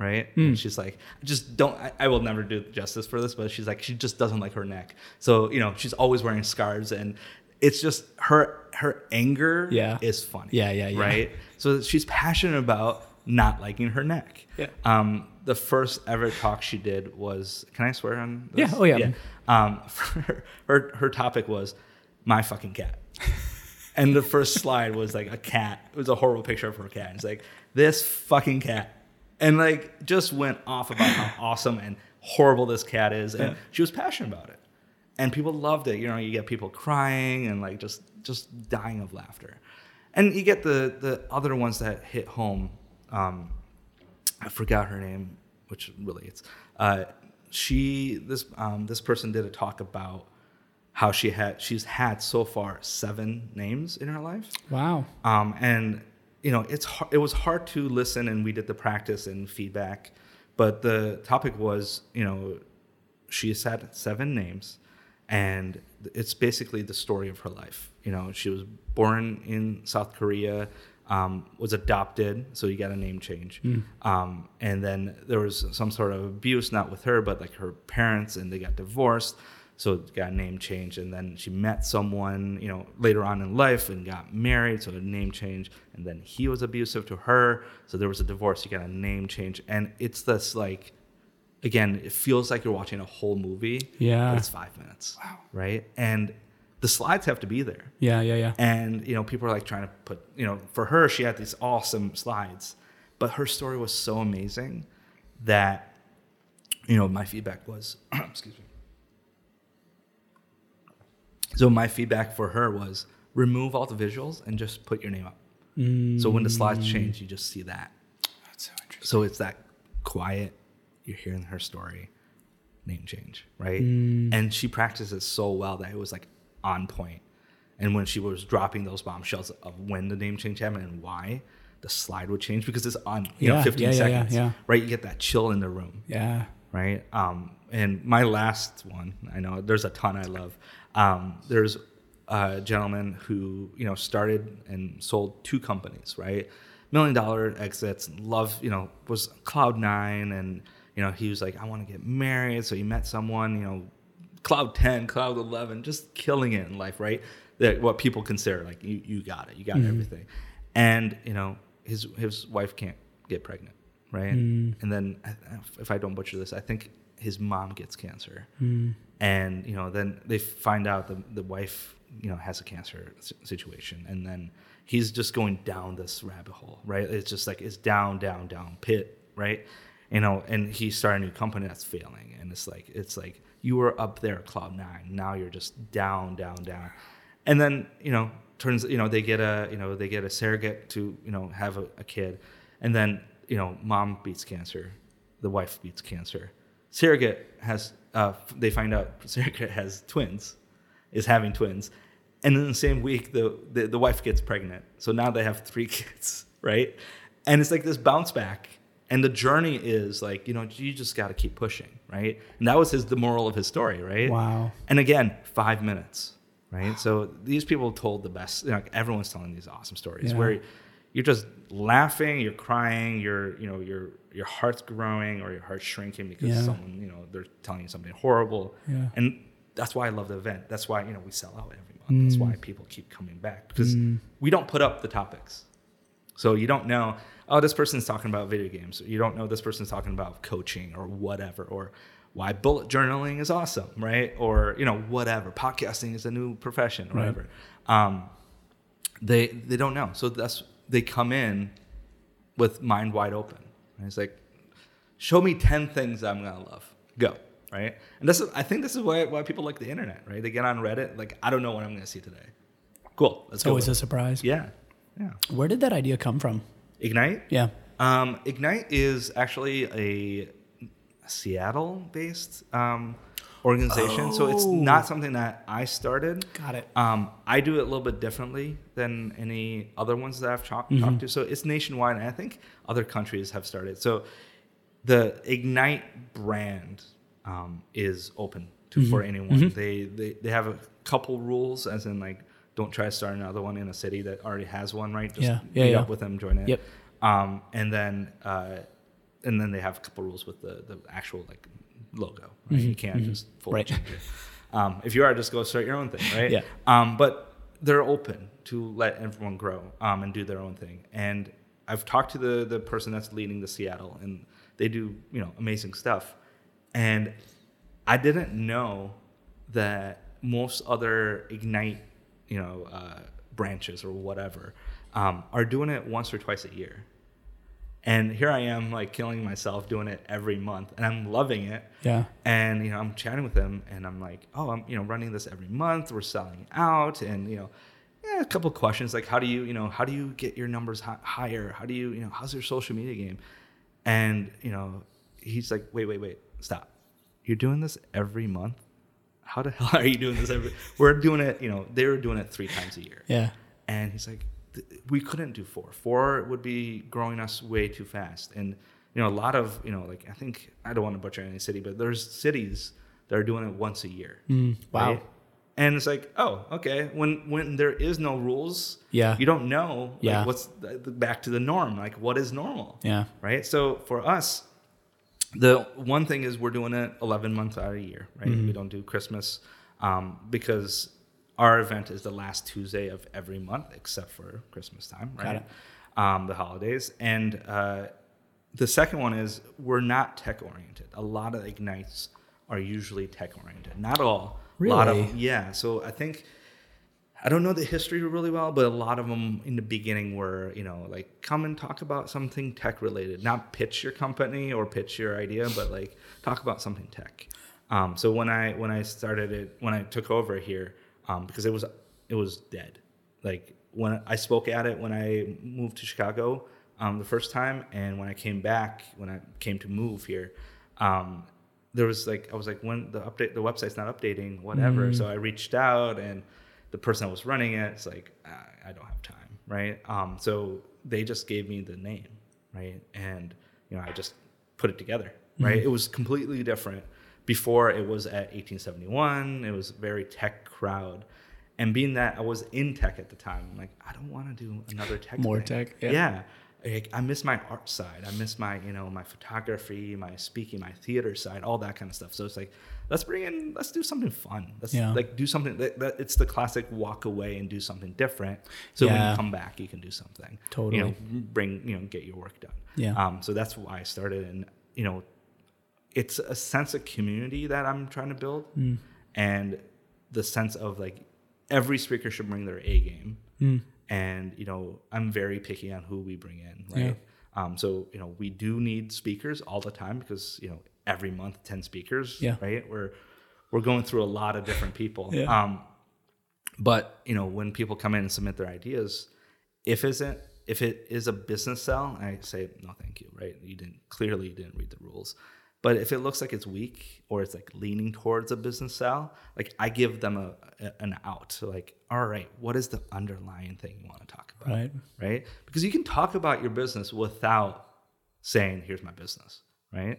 right? And she's like, I just don't. I, I will never do justice for this, but she's like, she just doesn't like her neck. So you know, she's always wearing scarves, and it's just her her anger Yeah. is funny. Yeah, yeah, yeah. Right. So she's passionate about not liking her neck. Yeah. Um, the first ever talk she did was. Can I swear on? This? Yeah, oh, yeah. Um, her, her her topic was my fucking cat. And the first slide was like a cat. It was a horrible picture of her cat. It's like this fucking cat, and like just went off about how awesome and horrible this cat is, and Yeah. she was passionate about it, and people loved it. You know, you get people crying and like just just dying of laughter, and you get the the other ones that hit home. Um, I forgot her name, which really it's uh, she. This um, this person did a talk about how she had she's had so far seven names in her life, wow. um, and you know it's har- it was hard to listen, and we did the practice and feedback, but the topic was you know she's had seven names, and it's basically the story of her life. You know, she was born in South Korea, um, was adopted, so you got a name change, um, and then there was some sort of abuse, not with her, but like her parents, and they got divorced. So it got a name change, and then she met someone, you know, later on in life and got married, so a name change, and then he was abusive to her, so there was a divorce. You got a name change, and it's this like, again, it feels like you're watching a whole movie. Yeah. it's five minutes. Wow. Right, and the slides have to be there, Yeah, yeah, yeah. and you know, people are like trying to put, you know, for her, she had these awesome slides, but her story was so amazing that, you know, my feedback was, excuse me. So my feedback for her was remove all the visuals and just put your name up. So when the slides change, you just see that. That's so interesting. So it's that quiet. You're hearing her story, name change, right? Mm. And she practices so well that it was like on point. And when she was dropping those bombshells of when the name change happened and why, the slide would change because it's on you know 15 yeah, yeah, yeah, seconds yeah. right you get that chill in the room Yeah. right? Um, and my last one, I know there's a ton I love. Um, there's a gentleman who you know started and sold two companies, right? Million dollar exits. Love, you know, was cloud nine, and you know he was like, I want to get married. So he met someone, you know, cloud ten, cloud eleven, just killing it in life, right? That what people consider like you, you got it, you got mm-hmm. everything, and you know his his wife can't get pregnant, right? Mm. And then if I don't butcher this, I think his mom gets cancer, mm. and you know then they find out the the wife you know has a cancer situation, and then he's just going down this rabbit hole, right? It's just like it's down, down, down pit, right? You know, and he started a new company that's failing, and it's like it's like you were up there cloud nine, now you're just down, down, down, and then you know turns you know they get a you know they get a surrogate to you know have a, a kid, and then you know mom beats cancer, the wife beats cancer, surrogate has uh, they find out surrogate has twins, is having twins, and in the same week the, the the wife gets pregnant, so now they have three kids, right? And it's like this bounce back, and the journey is like you know you just got to keep pushing, right? And that was his the moral of his story, right? Wow. And again, five minutes, right? So these people told the best. You know, everyone's telling these awesome stories Yeah. where you're just laughing, you're crying, you're you know your your heart's growing or your heart's shrinking because Yeah. someone you know they're telling you something horrible. Yeah. And that's why I love the event. That's why you know we sell out every month. That's Mm. why people keep coming back because we don't put up the topics. So you don't know, oh, this person's talking about video games. You don't know this person's talking about coaching or whatever, or why bullet journaling is awesome, right? Or you know, whatever. Podcasting is a new profession, or Right. whatever. Um, they they don't know. So that's they come in with mind wide open. And it's like, show me ten things I'm gonna love. Go. Right. And this is I think this is why why people like the internet, right? They get on Reddit, like, I don't know what I'm gonna see today. Cool. Let's It's go. always a surprise. yeah. Yeah. Where did that idea come from? Ignite? Yeah. Um, Ignite is actually a Seattle-based um, organization, so it's Oh. not something that I started. Got it. Um, I do it a little bit differently than any other ones that I've talked, Mm-hmm. talked to. So it's nationwide, and I think other countries have started. So the Ignite brand um, is open to for Mm-hmm. anyone. They, they they have a couple rules, as in like don't try to start another one in a city that already has one, right? Just Yeah, yeah, meet yeah. up with them, join it. Yep. Um, and then uh, and then they have a couple rules with the the actual like logo. Right? You can't just fully Mm-hmm. Right. change it. Um, if you are, just go start your own thing, right? Yeah. Um, but they're open to let everyone grow um, and do their own thing. And I've talked to the the person that's leading the Seattle, and they do you know amazing stuff. And I didn't know that most other Ignite, you know, uh, branches or whatever, um, are doing it once or twice a year. And here I am, like killing myself doing it every month, and I'm loving it. Yeah. And you know, I'm chatting with them, and I'm like, "Oh, I'm you know running this every month. We're selling out, and you know, yeah, a couple of questions like, how do you you know how do you get your numbers hi- higher? How do you you know how's your social media game? And you know, he's like, wait, wait, wait, stop. You're doing this every month. How the hell are you doing this every? We're doing it. You know, they were doing it three times a year. Yeah. And he's like, we couldn't do four. Four would be growing us way too fast. And you know, a lot of you know, like I think I don't want to butcher any city, but there's cities that are doing it once a year. Mm, wow. And it's like, oh, okay. When when there is no rules, Yeah. you don't know. like, Yeah. what's the, the, back to the norm? Like, what is normal? Yeah. Right. So for us, the one thing is we're doing it 11 months out of a year, right? Mm-hmm. We don't do Christmas um, because our event is the last Tuesday of every month except for Christmas time, right? Um, the holidays. And uh, the second one is we're not tech oriented. A lot of ignites are usually tech oriented. Not all. A lot of Really? yeah. So I think I don't know the history really well, but a lot of them in the beginning were, you know, like come and talk about something tech related, not pitch your company or pitch your idea, but like talk about something tech. Um, so when I when I started it, when I took over here, um, because it was it was dead. Like when I spoke at it when I moved to Chicago um, the first time, and when I came back, when I came to move here, um, there was like I was like when the update the website's not updating, whatever. So I reached out and the person that was running it, it's like I, I don't have time, right? Um, so they just gave me the name, right? And you know, I just put it together, right? Mm-hmm. It was completely different. Before it was at 1871, it was a very tech crowd. And being that I was in tech at the time, I'm like, I don't want to do another tech. More thing. tech, yeah. yeah. Like, I miss my art side. I miss my, you know, my photography, my speaking, my theater side, all that kind of stuff. So it's like, let's bring in, let's do something fun. Let's Yeah. like do something that, that it's the classic walk away and do something different. So when you come back, you can do something. You Totally. know, bring, you know, get your work done. Yeah. Um, so that's why I started. And, you know, it's a sense of community that I'm trying to build, Mm. and the sense of like every speaker should bring their A game. Mm. And you know, I'm very picky on who we bring in, right? Um, so you know, we do need speakers all the time because you know every month ten speakers, Yeah. right? We're we're going through a lot of different people. Yeah. Um, but you know, when people come in and submit their ideas, if isn't if it is a business sell, I say no, thank you. Right? You didn't clearly you didn't read the rules. But if it looks like it's weak or it's like leaning towards a business sell, like I give them a, a an out. So like, all right, what is the underlying thing you want to talk about? Right. Right? Because you can talk about your business without saying, "Here's my business." Right?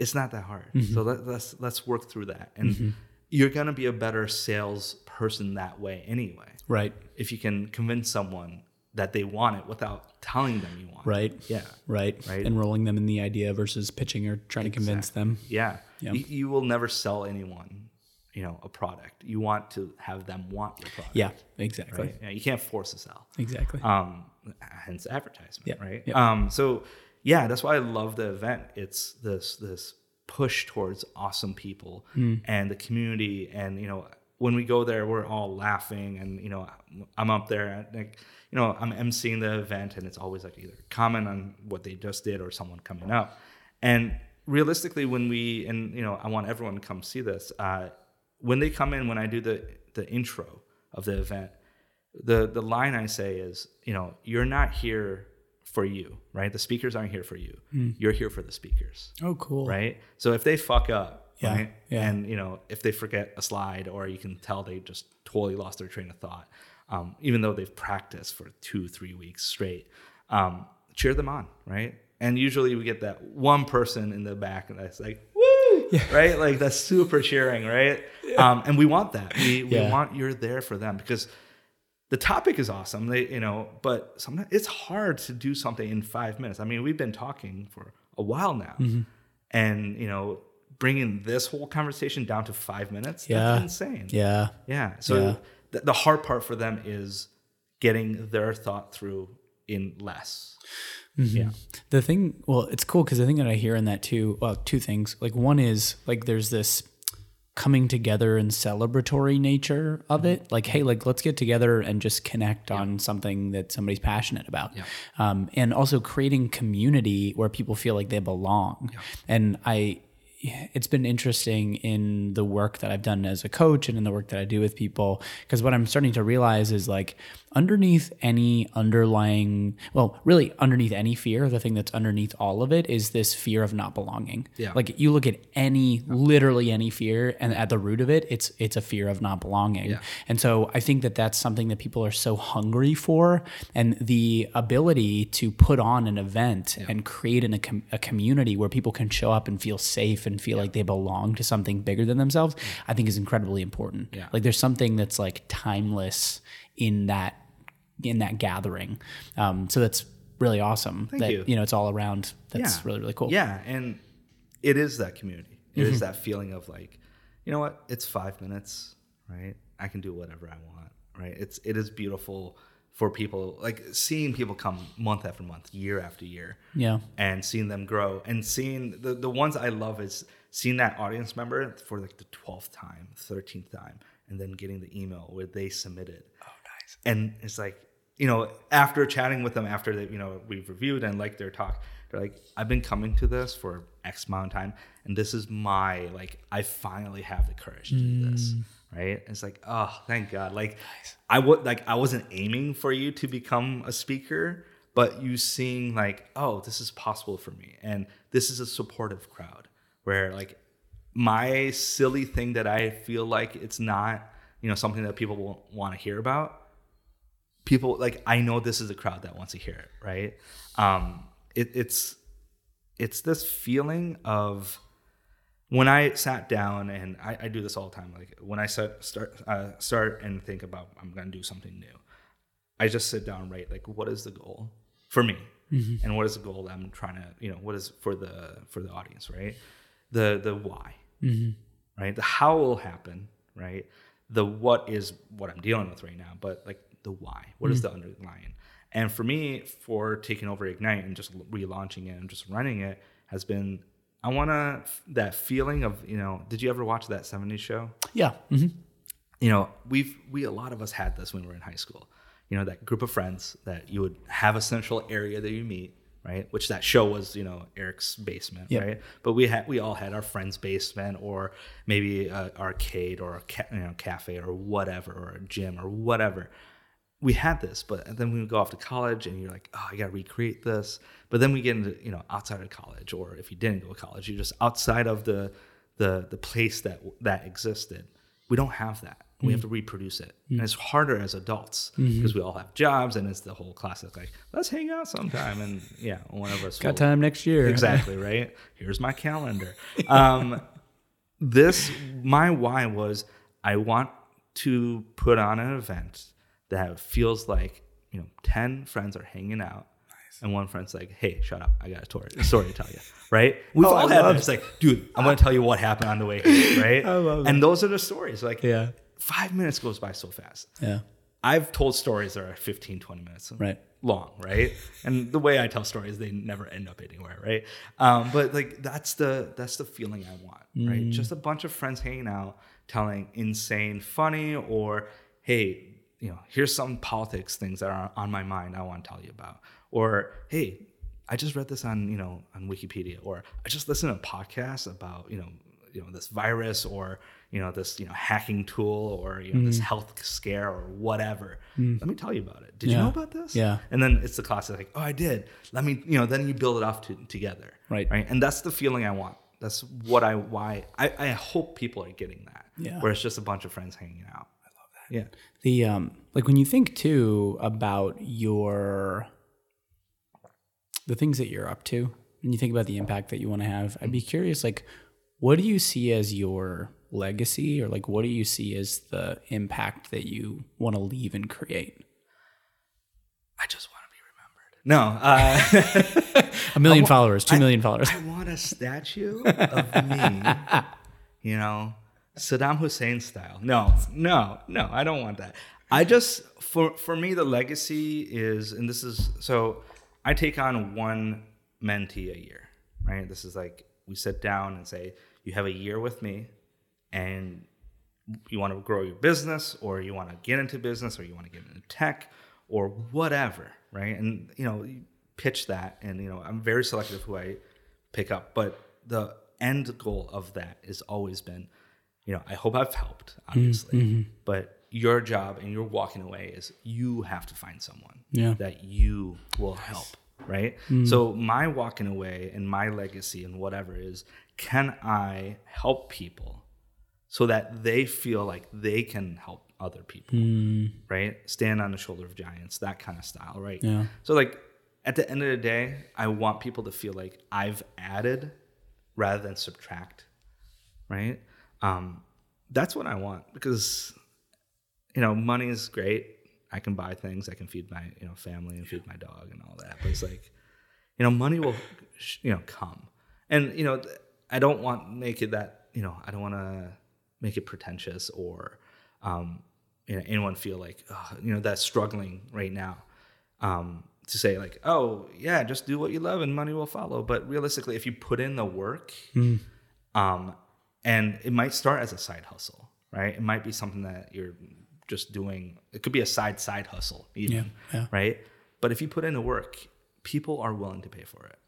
It's not that hard. So let, let's let's work through that, and you're gonna be a better salesperson that way anyway Right. if you can convince someone that they want it without telling them you want Right. it. Yeah. Right. Right. Enrolling them in the idea versus pitching or trying to convince them. Yeah. Yeah. You, you will never sell anyone, you know, a product. You want to have them want your product. Yeah. Exactly. Right? Yeah, you can't force a sell. Exactly. Um, hence advertisement, Yeah. right? Yeah. Um, so yeah, that's why I love the event. It's this this push towards awesome people Hmm. and the community, and you know, when we go there, we're all laughing, and you know, I'm up there, and, like, you know, I'm emceeing the event, and it's always like either comment on what they just did or someone coming up, and realistically, when we and you know, I want everyone to come see this. Uh, when they come in, when I do the the intro of the event, the the line I say is, you know, you're not here for you, right? The speakers aren't here for you. You're here for the speakers, oh, cool. right? So if they fuck up, Yeah, right, yeah. and you know, if they forget a slide, or you can tell they just totally lost their train of thought, um, even though they've practiced for two, three weeks straight, um, cheer them on, right? And usually we get that one person in the back and that's like, "Woo!" right? Like that's super cheering, right? Um, and we want that. We we Yeah. want you're there for them because the topic is awesome. They, you know, but sometimes it's hard to do something in five minutes. I mean, we've been talking for a while now, Mm-hmm. and you know, bringing this whole conversation down to five minutes, Yeah. that's insane. Yeah. Yeah. So Yeah. The, the hard part for them is getting their thought through in less. Mm-hmm. Yeah. The thing, well, it's cool because the thing that I hear in that too, well, two things. Like one is like there's this coming together and celebratory nature of it. Like, hey, like let's get together and just connect on something that somebody's passionate about. Um, and also creating community where people feel like they belong. And I, it's been interesting in the work that I've done as a coach and in the work that I do with people because what I'm starting to realize is like underneath any underlying well really underneath any fear the thing that's underneath all of it is this fear of not belonging Yeah. like you look at any literally any fear and at the root of it it's it's a fear of not belonging yeah. and so I think that that's something that people are so hungry for and the ability to put on an event and create an, a, com- a community where people can show up and feel safe and feel like they belong to something bigger than themselves I think is incredibly important Yeah. like there's something that's like timeless in that in that gathering um, so that's really awesome Thank that you. know it's all around that's Yeah. really really cool Yeah, and it is that community. It Mm-hmm. is that feeling of like, you know what? It's five minutes, right? I can do whatever I want, right? It's it is beautiful for people like seeing people come month after month, year after year, yeah and seeing them grow and seeing the the ones I love is seeing that audience member for like the twelfth time, thirteenth time, and then getting the email where they submitted. Oh, nice. And it's like you know after chatting with them after that you know we've reviewed and liked their talk, they're like, I've been coming to this for X amount of time, and this is my like I finally have the courage to do this. Mm. Right? It's like, oh, thank God. Like I would like I wasn't aiming for you to become a speaker, but you seeing like, oh, this is possible for me, and this is a supportive crowd where like my silly thing that I feel like it's not you know something that people will want to hear about people like i know this is a crowd that wants to hear it right um it, it's it's this feeling of when i sat down and I, I do this all the time like when i start start uh, start and think about i'm gonna do something new i just sit down and write like what is the goal for me? Mm-hmm. And what is the goal that i'm trying to you know what is for the for the audience right? The the why mm-hmm. right? The how will happen right? The what is what i'm dealing with right now but like the why What is mm-hmm. the underlying? And for me for taking over ignite and just relaunching it and just running it has been i want to that feeling of you know did you ever watch that 70s show? Yeah. hmm you know we've we a lot of us had this when we were in high school. You know that group of friends that you would have a central area that you meet right? Which that show was you know eric's basement Yep. right? But we had we all had our friend's basement or maybe a arcade or a ca- you know cafe or whatever or a gym or whatever we had this but then we would go off to college and you're like oh i gotta recreate this but then we get into you know outside of college or if you didn't go to college you're just outside of the the the place that that existed. We don't have that. We have to mm. reproduce it. Mm. And it's harder as adults mm-hmm. because we all have jobs and it's the whole classic like let's hang out sometime and yeah one of us Got time next year. exactly right? Here's my calendar. Um, this my why was i want to put on an event that feels like you know 10 friends are hanging out and one friend's like hey shut up i got a story, story to tell you right we've Oh, I all had love it. it's like dude i'm going to tell you what happened on the way here right I love and those are the stories like Yeah. five minutes goes by so fast Yeah. I've told stories that are 15, 20 minutes Right. long, right? and the way I tell stories, they never end up anywhere, right? Um, but like that's the that's the feeling I want, right? Just a bunch of friends hanging out, telling insane, funny, or hey, you know, here's some politics things that are on my mind I want to tell you about, or hey, I just read this on you know on Wikipedia, or I just listened to a podcast about you know you know this virus or you know this you know hacking tool or you know this mm. health scare or whatever. Mm-hmm. Let me tell you about it. Did you know about this? Yeah. And then it's the classic like, oh, I did. Let me you know. Then you build it off to, together. Right. Right. And that's the feeling I want. That's what I why I, I hope people are getting that. Yeah. Where it's just a bunch of friends hanging out. I. Yeah. The um like when you think too about your the things that you're up to and you think about the impact that you want to have, I'd be curious like what do you see as your legacy or like what do you see as the impact that you want to leave and create? I just want to be remembered. No. Uh, A million followers, two million followers. I want a statue of me, you know, Saddam Hussein style. No, no, no, I don't want that. I just for for me the legacy is and this is so I take on one mentee a year, right? This is like we sit down and say you have a year with me and you want to grow your business or you want to get into business or you want to get into tech or whatever right and you know you pitch that and you know i'm very selective who i pick up but the end goal of that has always been you know i hope i've helped mm, obviously mm-hmm. but your job and your walking away is you have to find someone Yeah. that you will help right mm. so my walking away and my legacy and whatever is can i help people so that they feel like they can help other people, mm. right? Stand on the shoulder of giants, that kind of style, right? Yeah. So like at the end of the day, I want people to feel like I've added rather than subtract, right? Um, that's what I want because you know money is great. I can buy things, I can feed my you know family and feed my dog and all that. But it's like you know money will you know come, and you know I don't want make it that you know I don't want to make it pretentious or um, you know anyone feel like you know that's struggling right now um, to say like oh yeah just do what you love and money will follow but realistically if you put in the work um, and it might start as a side hustle right it might be something that you're just doing it could be a side side hustle even Yeah, yeah. right but if you put in the work people are willing to pay for it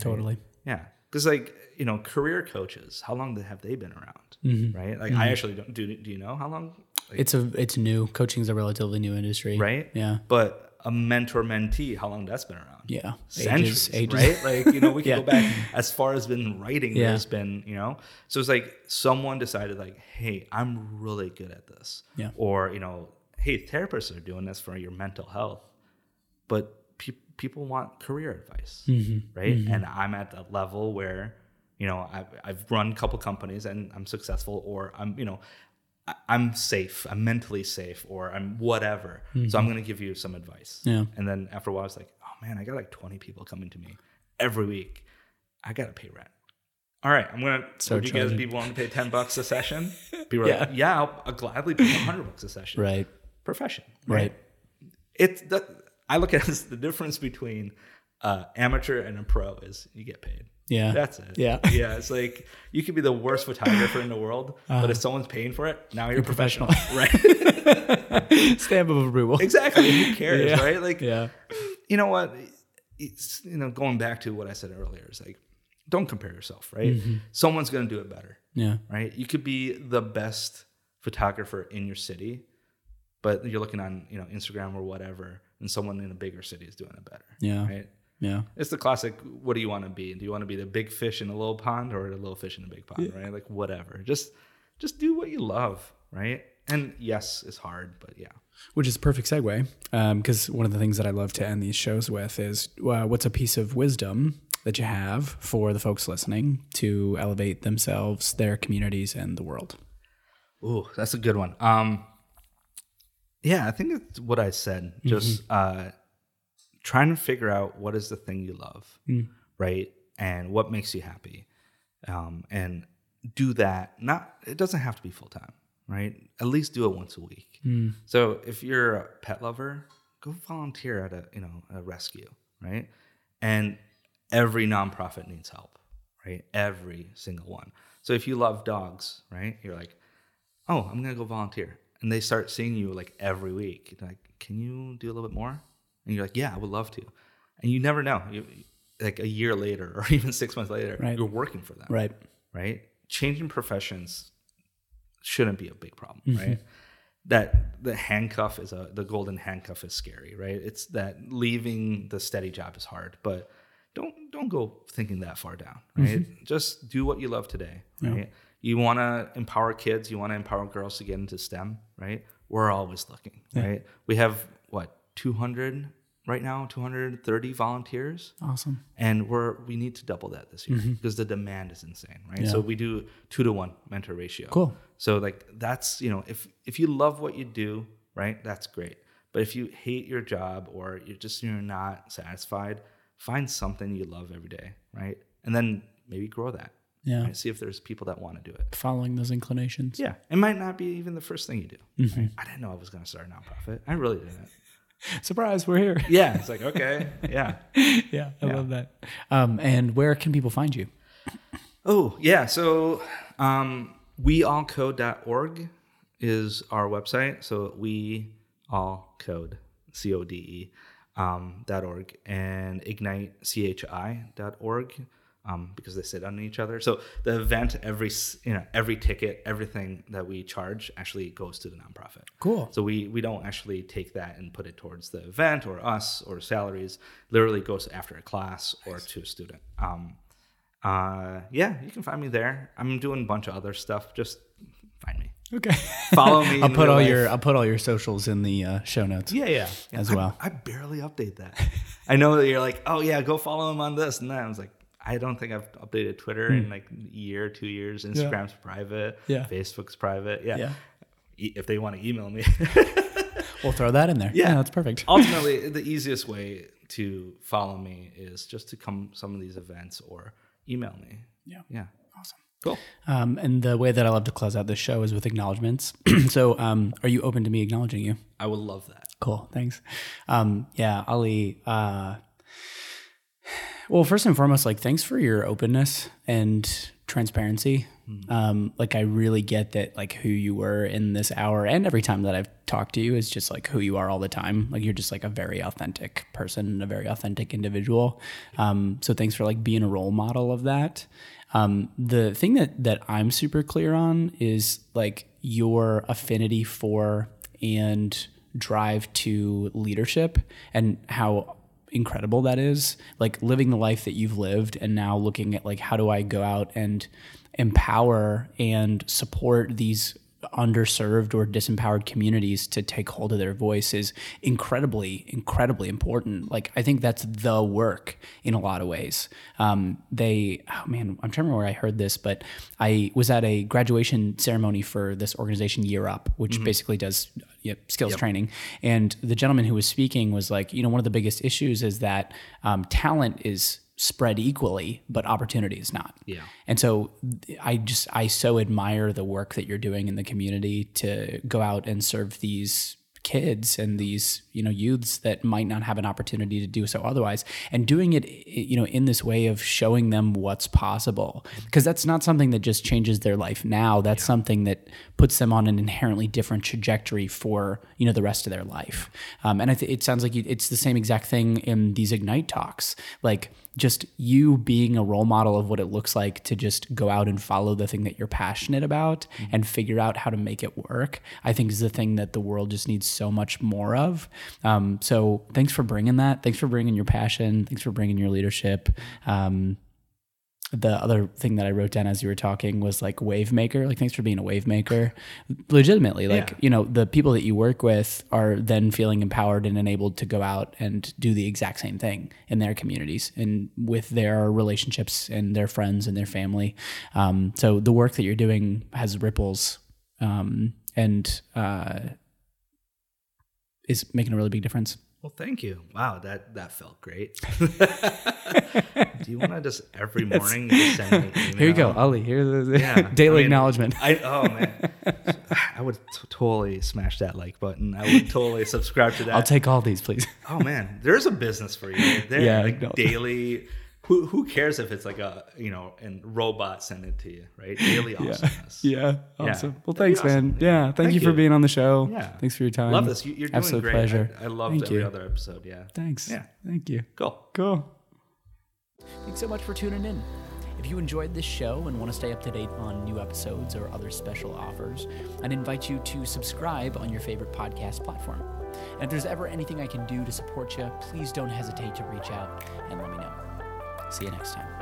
Totally. yeah, because like you know, career coaches, how long have they been around? Mm-hmm. Right? Like I actually don't. Do do you know how long? Like, It's a it's new. coaching is a relatively new industry. right? Yeah. But a mentor mentee, how long that's been around? Yeah. Centuries, Ages- ages. right? Like, you know, we can Yeah. go back as far as been writing, Yeah. there's been, you know, so it's like someone decided, like, hey, I'm really good at this. Yeah. Or, you know, hey, therapists are doing this for your mental health, but pe- people want career advice, Mm-hmm. right? And I'm at the level where, you know, I've, I've run a couple companies and I'm successful, or I'm, you know, I'm safe, I'm mentally safe, or I'm whatever. So I'm going to give you some advice. Mm-hmm. Yeah. And then after a while, I was like, oh man, I got like 20 people coming to me every week. I got to pay rent. All right, I'm gonna. So would you guys be willing to pay ten bucks a session? Are Yeah. yeah, I'll, I'll gladly pay hundred bucks a session. Right. Profession, Right. It's the I look at it as the difference between uh, amateur and a pro is you get paid. Yeah. That's it. Yeah. yeah. It's like you could be the worst photographer in the world, but if someone's paying for it, now you're, professional, right? Stamp of approval. exactly. Who cares, Yeah. right? Like, Yeah. you know what? It's you know going back to what I said earlier. It's like don't compare yourself, right? Mm-hmm. Someone's gonna do it better, Yeah. right? You could be the best photographer in your city, but you're looking on you know Instagram or whatever, and someone in a bigger city is doing it better, Yeah. right? Yeah. It's the classic. What do you want to be? Do you want to be the big fish in a little pond or the little fish in a big pond? Right? Like whatever. Just just do what you love, right? And yes, it's hard, but yeah. Which is a perfect segue, because one of the things that I love to end these shows with is uh, what's a piece of wisdom that you have for the folks listening to elevate themselves, their communities, and the world. Ooh, that's a good one. Um, yeah, I think it's what I said. Just uh, trying to figure out what is the thing you love, right, and what makes you happy, um, and do that. Not it doesn't have to be full time, right? At least do it once a week. So if you're a pet lover, go volunteer at a you know a rescue, right? And every nonprofit needs help, right? Every single one. So if you love dogs, right, you're like, oh, I'm gonna go volunteer, and they start seeing you like every week. Like, can you do a little bit more? And you're like, yeah, I would love to. And you never know. You, like a year later, or even six months later, Right. you're working for them Right. right? Changing professions shouldn't be a big problem, mm-hmm. right? That the handcuff is a the golden handcuff is scary, right? It's that leaving the steady job is hard, but don't don't go thinking that far down, right? Mm-hmm. Just do what you love today, right? You want to empower kids, you want to empower girls to get into STEM, right? We're always looking, right? We have what 200 right now, 230 volunteers. Awesome. and we're we need to double that this year mm-hmm. because the demand is insane right? So we do two to one mentor ratio. Cool. so like that's you know if if you love what you do right that's great. But if you hate your job or you're just you're not satisfied find something you love every day right? And then maybe grow that. Yeah. right? see if there's people that want to do it. Following those inclinations. yeah. It might not be even the first thing you do. Mm-hmm. Right? i didn't know i was going to start a nonprofit. I really didn't Surprise, we're here. yeah it's like okay yeah yeah, I love that. Um, and where can people find you? Oh, yeah. So um, weallcode.org is our website. So we all code, C O D E, um, dot org, and ignite, C H I dot org. Um, because they sit on each other. So the event, every you know, every ticket, everything that we charge actually goes to the nonprofit. Cool. So we we don't actually take that and put it towards the event or us or salaries. Literally goes after a class or to a student. Um, uh, yeah, you can find me there. I'm doing a bunch of other stuff. Just find me. Okay. Follow me. I'll put all life. your I'll put all your socials in the uh, show notes. yeah yeah as I- well. I, barely update that. I know that you're like, oh yeah, go follow him on this and that. I was like, I don't think I've updated Twitter in like a year, two years. Instagram's private. Hmm. Yeah. Facebook's private. Yeah. Yeah. E- If they want to email me. We'll throw that in there. Yeah. that's perfect. ultimately the easiest way to follow me is just to come some of these events or email me Yeah. yeah Awesome. cool Um, and the way that I love to close out this show is with acknowledgments. so, um, are you open to me acknowledging you? i would love that Cool. Thanks. Um, yeah, Ali. Uh, well, first and foremost, like, thanks for your openness and transparency. Um, like, I really get that, like, who you were in this hour and every time that I've talked to you is just like who you are all the time. Like, you're just like a very authentic person and a very authentic individual. Um, so, thanks for like being a role model of that. Um, the thing that that I'm super clear on is like your affinity for and drive to leadership and how incredible that is like living the life that you've lived and now looking at like how do i go out and empower and support these underserved or disempowered communities to take hold of their voice is incredibly, incredibly important. Like I think that's the work in a lot of ways. Um, they, oh man, I'm trying to remember where I heard this, but I was at a graduation ceremony for this organization Year Up, which mm-hmm. basically does yep, skills yep. training. And the gentleman who was speaking was like, you know, one of the biggest issues is that um, talent is spread equally, but opportunity is not. Yeah. And so I just I so admire the work that you're doing in the community to go out and serve these kids and these you know youths that might not have an opportunity to do so otherwise and doing it you know in this way of showing them what's possible because that's not something that just changes their life now that's yeah. something that puts them on an inherently different trajectory for you know the rest of their life um, and I th- it sounds like you, it's the same exact thing in these ignite talks like just you being a role model of what it looks like to just go out and follow the thing that you're passionate about mm-hmm. and figure out how to make it work, I think is the thing that the world just needs so much more of. Um, so thanks for bringing that. Thanks for bringing your passion. Thanks for bringing your leadership. Um, the other thing that I wrote down as you were talking was like wave maker. Like, thanks for being a wave maker. Legitimately, like, yeah. you know, the people that you work with are then feeling empowered and enabled to go out and do the exact same thing in their communities and with their relationships and their friends and their family. Um, so the work that you're doing has ripples um, and uh, is making a really big difference. Well, thank you. Wow, that that felt great. Do you want to just every morning just send me email? Here you go, Ali. Here's the yeah, daily I mean, acknowledgement. I, oh man, I would t- totally smash that like button. I would totally subscribe to that. I'll take all these, please. Oh man, there's a business for you. There, yeah, like no. daily who who cares if it's like a you know and robot send it to you right? Daily awesomeness yeah, yeah. awesome. Yeah. well thanks awesome. man. Yeah thank, thank you, you, for being on the show. Yeah. Thanks for your time. Love this. You, are doing Absolute great. Pleasure. I, I loved thank every you. other episode yeah. Thanks. Yeah. Thank you. Cool. Cool. Thanks so much for tuning in. If you enjoyed this show and want to stay up to date on new episodes or other special offers, I'd invite you to subscribe on your favorite podcast platform. And if there's ever anything I can do to support you, please don't hesitate to reach out and let me know. See you next time.